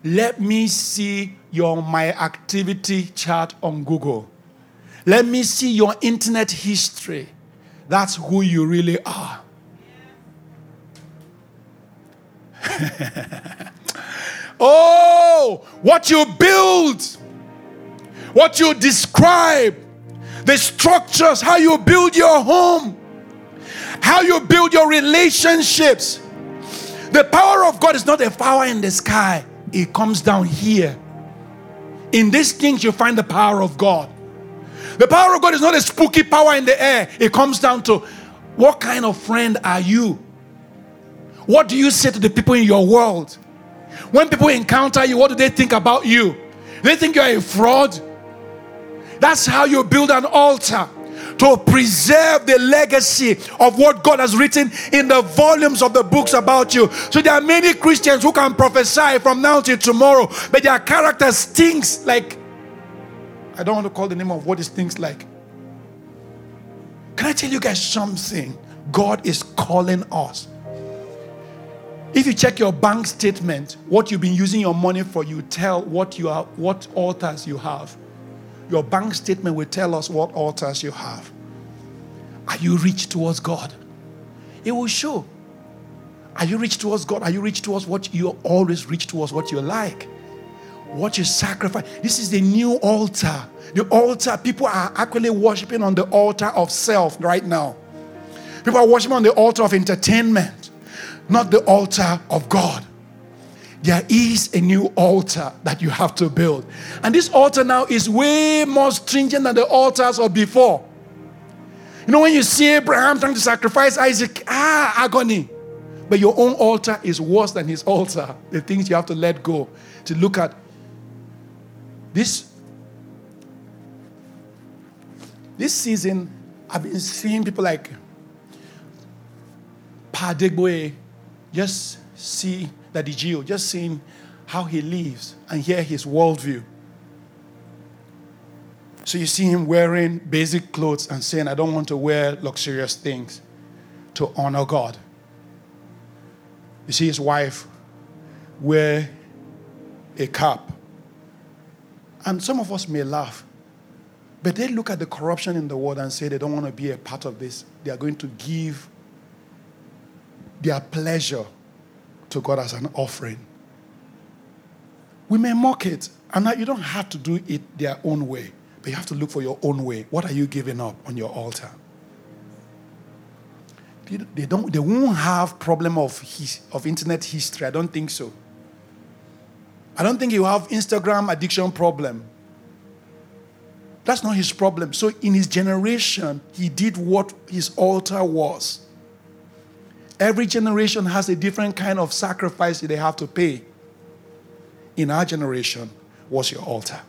Let me see your my activity chart on Google. Let me see your internet history. That's who you really are. oh, what you build, what you describe, the structures, how you build your home, how you build your relationships. The power of God is not a power in the sky, it comes down here. In these things, you find the power of God. The power of God is not a spooky power in the air, it comes down to what kind of friend are you? What do you say to the people in your world? When people encounter you, what do they think about you? They think you're a fraud. That's how you build an altar to preserve the legacy of what God has written in the volumes of the books about you. So there are many Christians who can prophesy from now till tomorrow, but their character stinks like I don't want to call the name of what it stinks like. Can I tell you guys something? God is calling us. If you check your bank statement, what you've been using your money for, you tell what you are, what altars you have. Your bank statement will tell us what altars you have. Are you rich towards God? It will show. Are you rich towards God? Are you rich towards what you always rich towards what you like? What you sacrifice. This is the new altar. The altar, people are actually worshiping on the altar of self right now. People are worshiping on the altar of entertainment, not the altar of God. There is a new altar that you have to build. And this altar now is way more stringent than the altars of before. You know, when you see Abraham trying to sacrifice Isaac, ah, agony. But your own altar is worse than his altar. The things you have to let go to look at. This, this season, I've been seeing people like Pa Adeboye just see Daddy G.O., just seeing how he lives and hear his worldview. So you see him wearing basic clothes and saying, I don't want to wear luxurious things to honor God. You see his wife wear a cap. And some of us may laugh, but they look at the corruption in the world and say they don't want to be a part of this. They are going to give their pleasure to God as an offering. We may mock it, and you don't have to do it their own way, but you have to look for your own way. What are you giving up on your altar? They, don't, they won't have problem of, his, of internet history. I don't think so. I don't think he will have Instagram addiction problem. That's not his problem. So in his generation, he did what his altar was. Every generation has a different kind of sacrifice they have to pay. In our generation, what's your altar?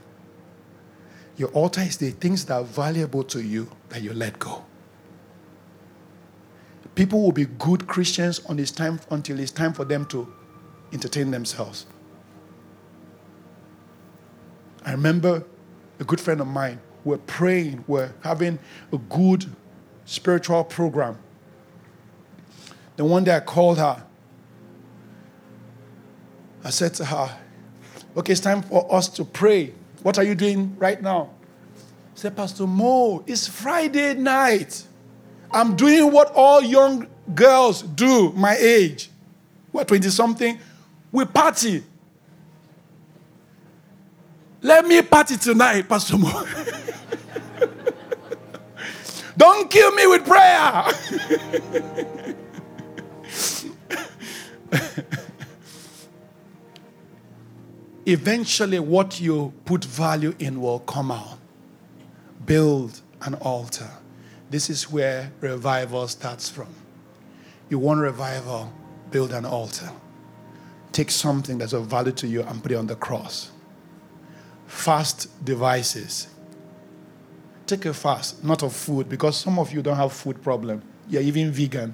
Your altar is the things that are valuable to you that you let go. People will be good Christians on this time until it's time for them to entertain themselves. I remember a good friend of mine, we're praying, we're having a good spiritual program. The one I called her, I said to her, Okay, it's time for us to pray. What are you doing right now? I said, Pastor Mo, it's Friday night. I'm doing what all young girls do, my age. We're 20 something. We party. Let me party tonight, Pastor Mo. Don't kill me with prayer. Eventually, what you put value in will come out. Build an altar. This is where revival starts from. You want revival, build an altar. Take something that's of value to you and put it on the cross. Fast devices. Take a fast, not of food, because some of you don't have food problem. You're even vegan.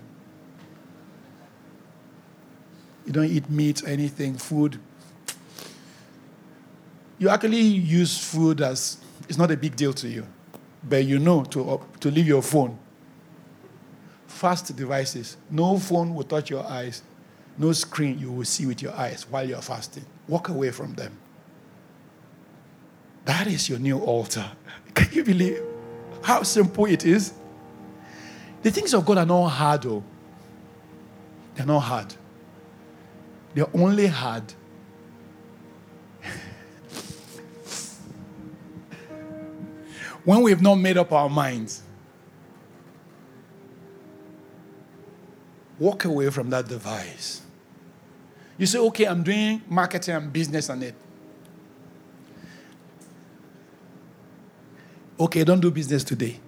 You don't eat meat, anything, food. You actually use food as it's not a big deal to you, but you know to, uh, to leave your phone. Fast devices. No phone will touch your eyes. No screen you will see with your eyes while you're fasting. Walk away from them. That is your new altar. Can you believe how simple it is? The things of God are not hard, though. They're not hard. They're only had when we've not made up our minds. Walk away from that device. You say, okay, I'm doing marketing and business on it. Okay, don't do business today.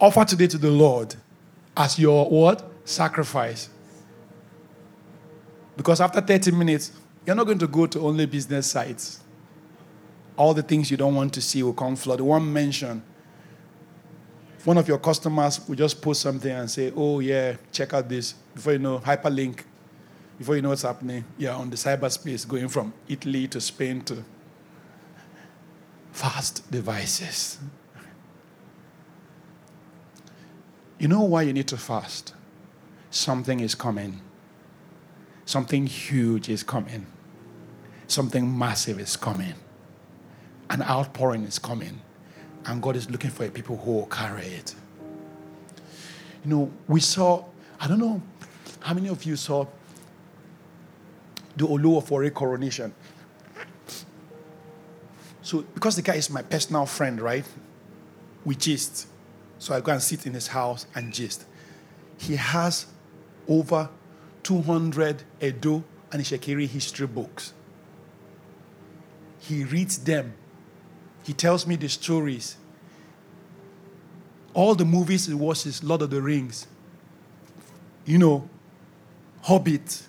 Offer today to the Lord as your what? Sacrifice. Because after 30 minutes, you're not going to go to only business sites. All the things you don't want to see will come flood. One mention. One of your customers will just post something and say, Oh, yeah, check out this. Before you know, hyperlink. Before you know what's happening, you're on the cyberspace going from Italy to Spain to fast devices. You know why you need to fast? Something is coming. Something huge is coming. Something massive is coming. An outpouring is coming. And God is looking for people who will carry it. You know, we saw, I don't know how many of you saw the Olu of Warri coronation. So, because the guy is my personal friend, right? We gist. So I go and sit in his house and gist. He has over 200 Edo and Itsekiri history books. He reads them. He tells me the stories. All the movies he watches, Lord of the Rings, you know, Hobbit,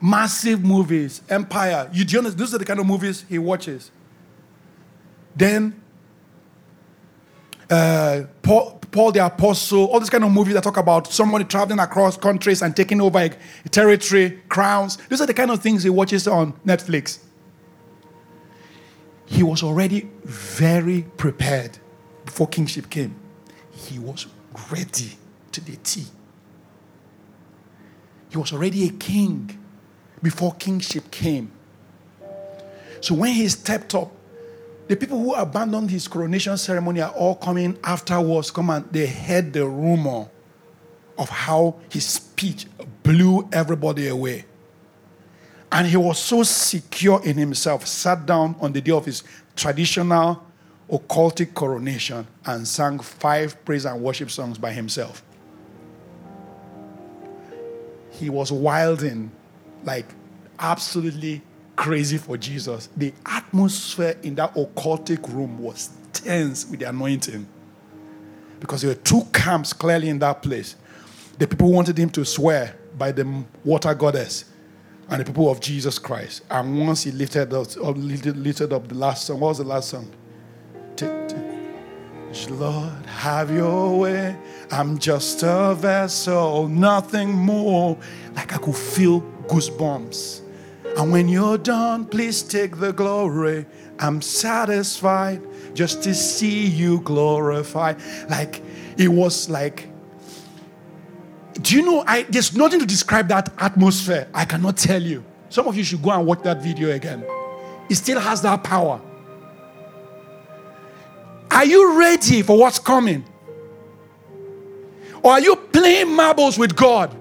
massive movies, Empire. You, do? Those are the kind of movies he watches. Then uh, Paul, Paul, the Apostle, all these kind of movies that talk about somebody traveling across countries and taking over a, territory, crowns. These are the kind of things he watches on Netflix. He was already very prepared before kingship came. He was ready to the T. He was already a king before kingship came. So when he stepped up, the people who abandoned his coronation ceremony are all coming afterwards. Come on, they heard the rumor of how his speech blew everybody away. And he was so secure in himself, sat down on the day of his traditional occultic coronation and sang five praise and worship songs by himself. He was wilding, like absolutely crazy for Jesus. The atmosphere in that occultic room was tense with the anointing. Because there were two camps clearly in that place. The people wanted him to swear by the water goddess and the people of Jesus Christ. And once he lifted up, uh, lifted up the last song, what was the last song? Lord, have your way. I'm just a vessel, nothing more. Like I could feel goosebumps. And when you're done, please take the glory. I'm satisfied just to see you glorified. Like it was like, do you know? I there's nothing to describe that atmosphere. I cannot tell you. Some of you should go and watch that video again. It still has that power. Are you ready for what's coming? Or are you playing marbles with God?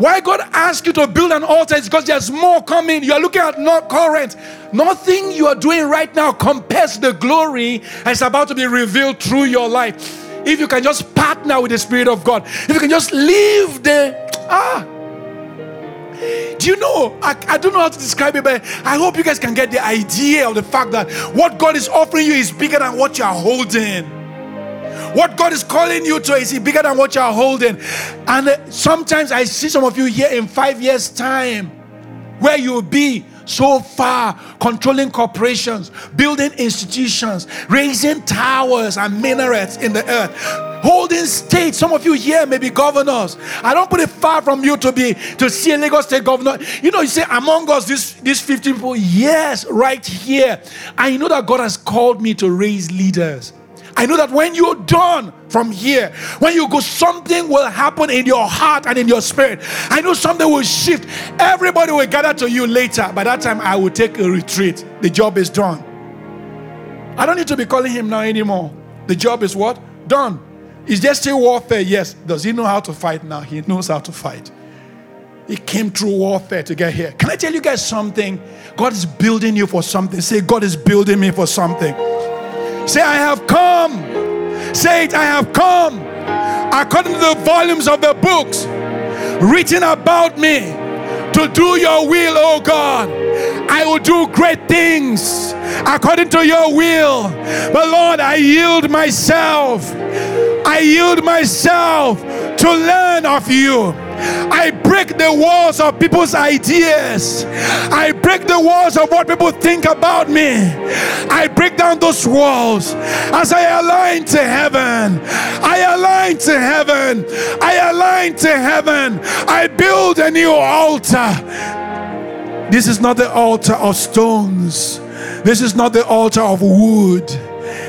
Why God asked you to build an altar is because there's more coming. You are looking at not current. Nothing you are doing right now compares the glory that's about to be revealed through your life. If you can just partner with the Spirit of God, if you can just leave the ah. Do you know? I, I don't know how to describe it, but I hope you guys can get the idea of the fact that what God is offering you is bigger than what you are holding. What God is calling you to is bigger than what you're holding. And uh, sometimes I see some of you here in five years' time where you'll be so far controlling corporations, building institutions, raising towers and minarets in the earth, holding states. Some of you here may be governors. I don't put it far from you to be to see a Lagos state governor. You know, you say among us, these these 15 people, yes, right here. I know that God has called me to raise leaders. I know that when you're done from here, when you go, something will happen in your heart and in your spirit. I know something will shift. Everybody will gather to you later. By that time, I will take a retreat. The job is done. I don't need to be calling him now anymore. The job is what? Done. Is there still warfare? Yes. Does he know how to fight now? He knows how to fight. He came through warfare to get here. Can I tell you guys something? God is building you for something. Say, God is building me for something. Say, I have come. Say it, I have come. According to the volumes of the books written about me to do your will, oh God. I will do great things according to your will. But Lord, I yield myself. I yield myself to learn of you. I break the walls of people's ideas. I break the walls of what people think about me. I break down those walls as I align to heaven. I align to heaven. I align to heaven. I build a new altar. This is not the altar of stones. This is not the altar of wood.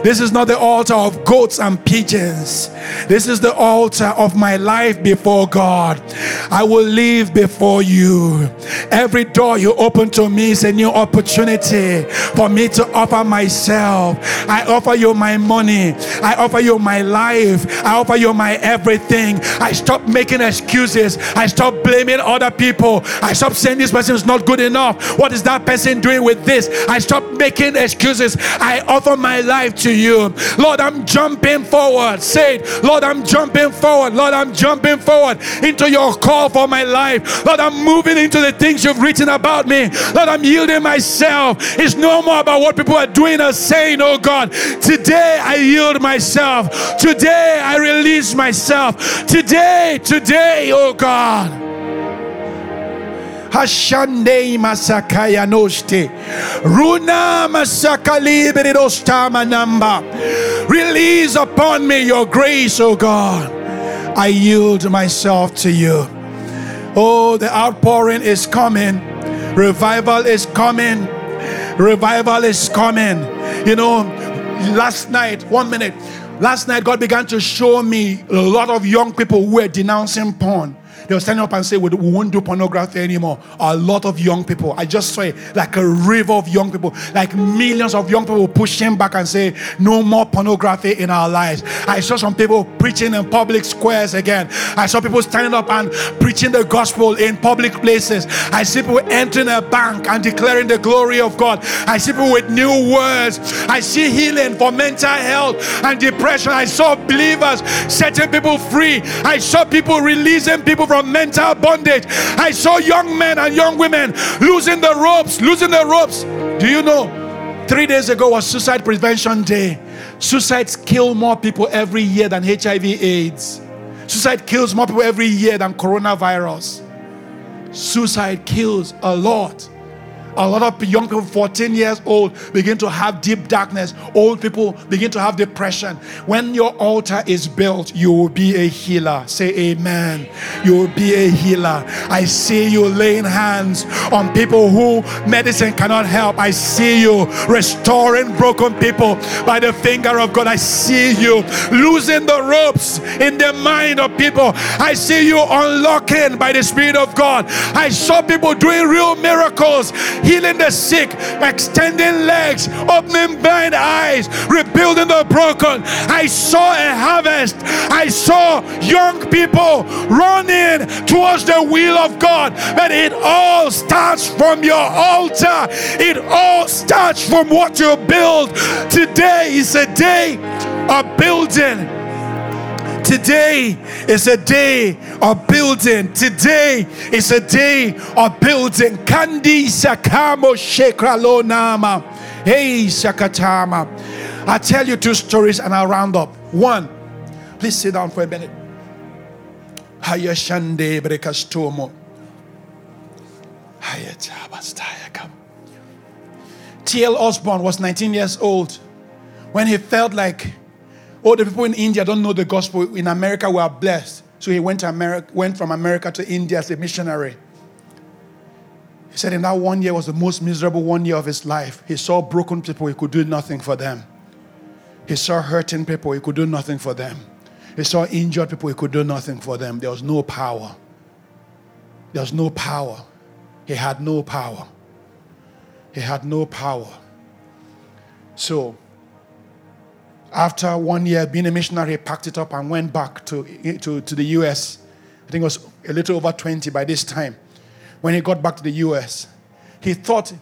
This is not the altar of goats and pigeons. This is the altar of my life before God. I will live before you. Every door you open to me is a new opportunity for me to offer myself. I offer you my money. I offer you my life. I offer you my everything. I stop making excuses. I stop blaming other people. I stop saying this person is not good enough. What is that person doing with this? I stop making excuses. I offer my life to you. Lord, I'm jumping forward. Say it. Lord, I'm jumping forward. Lord, I'm jumping forward into your call for my life. Lord, I'm moving into the things you've written about me. Lord, I'm yielding myself. It's no more about what people are doing or saying, oh God. Today I yield myself. Today I release myself. Today, today, oh God. Hashande masakaya noste. Runa masakali namba. Release upon me your grace, O God. I yield myself to you. Oh, the outpouring is coming. Revival is coming. Revival is coming. You know, last night, one minute, last night, God began to show me a lot of young people who were denouncing porn. They were standing up and say, we, won't do pornography anymore. A lot of young people. I just saw it like a river of young people, like millions of young people pushing back and say, no more pornography in our lives. I saw some people preaching in public squares again. I saw people standing up and preaching the gospel in public places. I see people entering a bank and declaring the glory of God. I see people with new words. I see healing for mental health and depression. I saw believers setting people free. I saw people releasing people from from mental bondage. I saw young men and young women losing the ropes, losing the ropes. Do you know? Three days ago was Suicide Prevention Day. Suicides kill more people every year than HIV/AIDS. Suicide kills more people every year than coronavirus. Suicide kills a lot. A lot of young people, 14 years old, begin to have deep darkness. Old people begin to have depression. When your altar is built, you will be a healer. Say amen. You will be a healer. I see you laying hands on people who medicine cannot help. I see you restoring broken people by the finger of God. I see you losing the ropes in the mind of people. I see you unlocking by the Spirit of God. I saw people doing real miracles healing the sick, extending legs, opening blind eyes, rebuilding the broken. I saw a harvest. I saw young people running towards the will of God. But it all starts from your altar, it all starts from what you build. Today is a day of building. Today is a day of building. Today is a day of building. Kandi sakamo shekralo nama. Hey sakatama. I'll tell you two stories and I'll round up. One, please sit down for a minute. Hayashande brekastomo. T.L. Osborn was 19 years old when he felt like Oh, the people in India don't know the gospel. In America, we are blessed. So he went, to America, went from America to India as a missionary. He said in that one year was the most miserable one year of his life. He saw broken people, he could do nothing for them. He saw hurting people, he could do nothing for them. He saw injured people, he could do nothing for them. There was no power. There was no power. He had no power. He had no power. So after one year being a missionary, packed it up and went back to, to, to the US. I think it was a little over 20 by this time. When he got back to the US, he thought,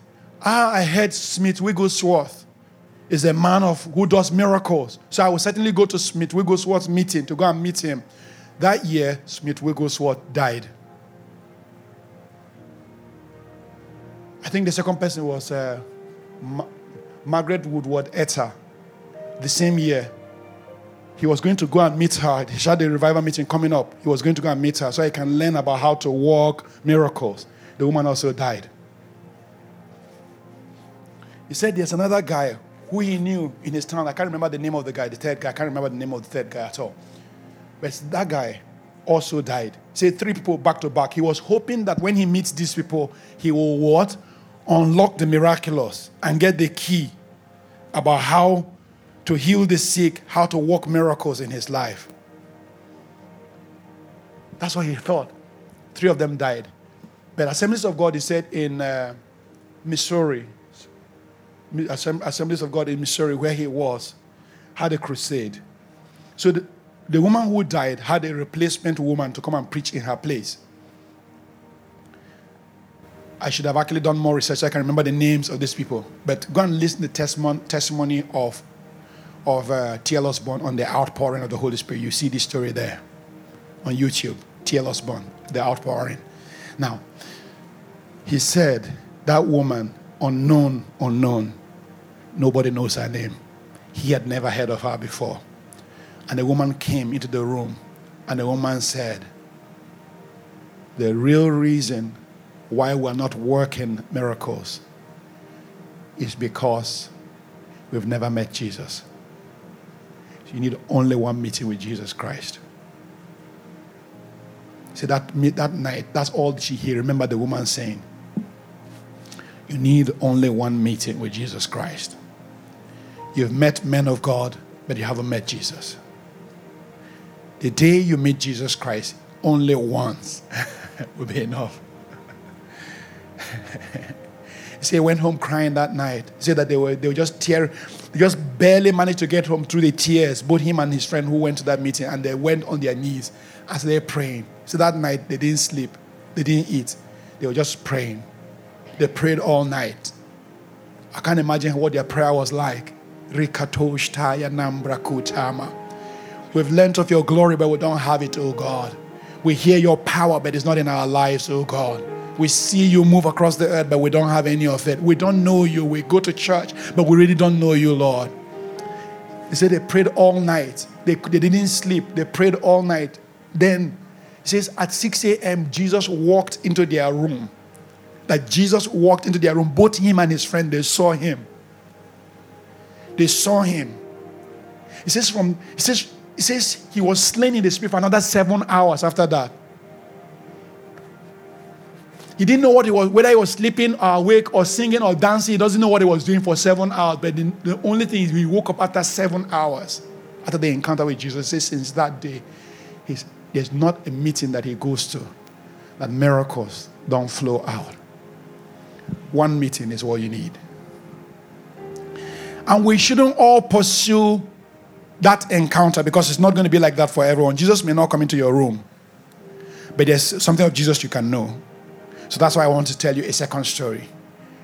ah, I heard Smith Wigglesworth is a man of who does miracles. So I will certainly go to Smith Wigglesworth's meeting to go and meet him. That year, Smith Wigglesworth died. I think the second person was uh, Ma- Margaret Woodward Etter the same year, he was going to go and meet her. He had a revival meeting coming up. He was going to go and meet her so he can learn about how to walk miracles. The woman also died. He said there's another guy who he knew in his town. I can't remember the name of the guy, the third guy. I can't remember the name of the third guy at all. But that guy also died. Say three people back to back. He was hoping that when he meets these people, he will what? Unlock the miraculous and get the key about how to heal the sick, how to work miracles in his life. That's what he thought. Three of them died. But Assemblies of God, he said in uh, Missouri, Assemblies of God in Missouri, where he was, had a crusade. So the, the woman who died had a replacement woman to come and preach in her place. I should have actually done more research so I can remember the names of these people. But go and listen to the testimony of, of uh, T.L. Osborn on the outpouring of the Holy Spirit. You see this story there on YouTube. T.L. Osborn, the outpouring. Now, he said that woman, unknown, unknown, nobody knows her name. He had never heard of her before. And the woman came into the room, and the woman said, The real reason why we're not working miracles is because we've never met Jesus. You need only one meeting with Jesus Christ. See, that, that night, that's all she hear. Remember the woman saying, You need only one meeting with Jesus Christ. You've met men of God, but you haven't met Jesus. The day you meet Jesus Christ, only once will be enough. he said, went home crying that night. He said that they were, they were just tear, they just barely managed to get home through the tears, both him and his friend who went to that meeting, and they went on their knees as they're praying. So that night they didn't sleep, they didn't eat, they were just praying. They prayed all night. I can't imagine what their prayer was like. We've learned of your glory, but we don't have it, oh God. We hear your power, but it's not in our lives, oh God. We see you move across the earth, but we don't have any of it. We don't know you. We go to church, but we really don't know you, Lord. They said they prayed all night. They, they didn't sleep. They prayed all night. Then it says at 6 a.m., Jesus walked into their room. That Jesus walked into their room. Both him and his friend, they saw him. They saw him. He says from he says, he says he was slain in the spirit for another seven hours after that. He didn't know what he was, whether he was sleeping or awake or singing or dancing. He doesn't know what he was doing for seven hours. But the, the only thing is, he woke up after seven hours after the encounter with Jesus. He since that day, there's not a meeting that he goes to that miracles don't flow out. One meeting is all you need. And we shouldn't all pursue that encounter because it's not going to be like that for everyone. Jesus may not come into your room, but there's something of Jesus you can know. So that's why I want to tell you a second story.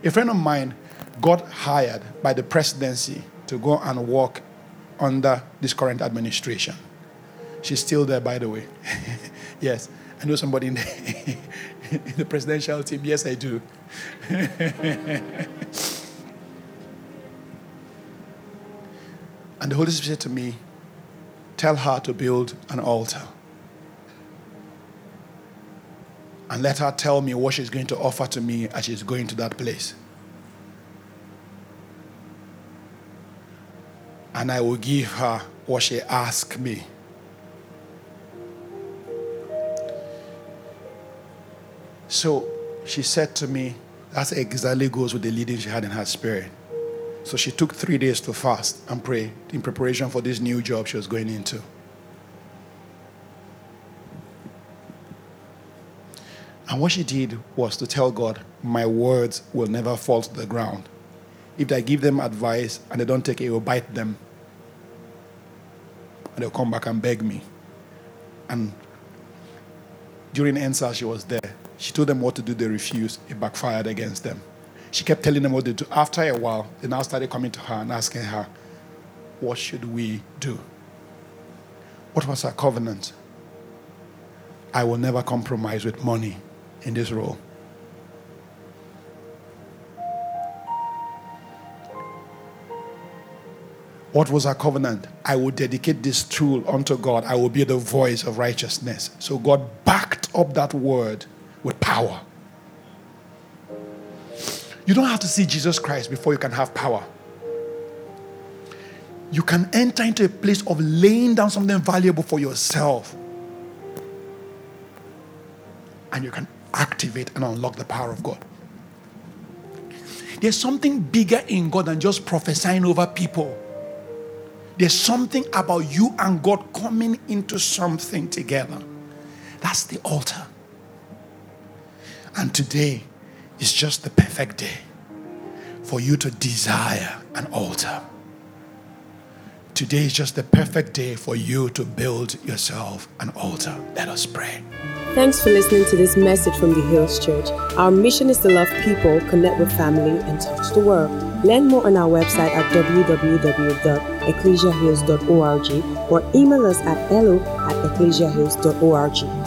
A friend of mine got hired by the presidency to go and work under this current administration. She's still there, by the way. yes, I know somebody in the, in the presidential team. Yes, I do. and the Holy Spirit said to me, Tell her to build an altar. And let her tell me what she's going to offer to me as she's going to that place. And I will give her what she asks me. So she said to me, that exactly goes with the leading she had in her spirit. So she took three days to fast and pray in preparation for this new job she was going into. And what she did was to tell God, My words will never fall to the ground. If I give them advice and they don't take it, it will bite them. And they'll come back and beg me. And during EndSARS, she was there. She told them what to do, they refused. It backfired against them. She kept telling them what to do. After a while, they now started coming to her and asking her, What should we do? What was her covenant? I will never compromise with money in this role. What was our covenant? I will dedicate this tool unto God. I will be the voice of righteousness. So God backed up that word with power. You don't have to see Jesus Christ before you can have power. You can enter into a place of laying down something valuable for yourself. And you can activate and unlock the power of God. There's something bigger in God than just prophesying over people. There's something about you and God coming into something together That's the altar. And today is just the perfect day for you to desire an altar. Today is just the perfect day for you to build yourself an altar. Let us pray. Thanks for listening to this message from the Hills Church. Our mission is to love people, connect with family, and touch the world. Learn more on our website at www.ecclesiahills.org or email us at hello at ecclesiahills.org.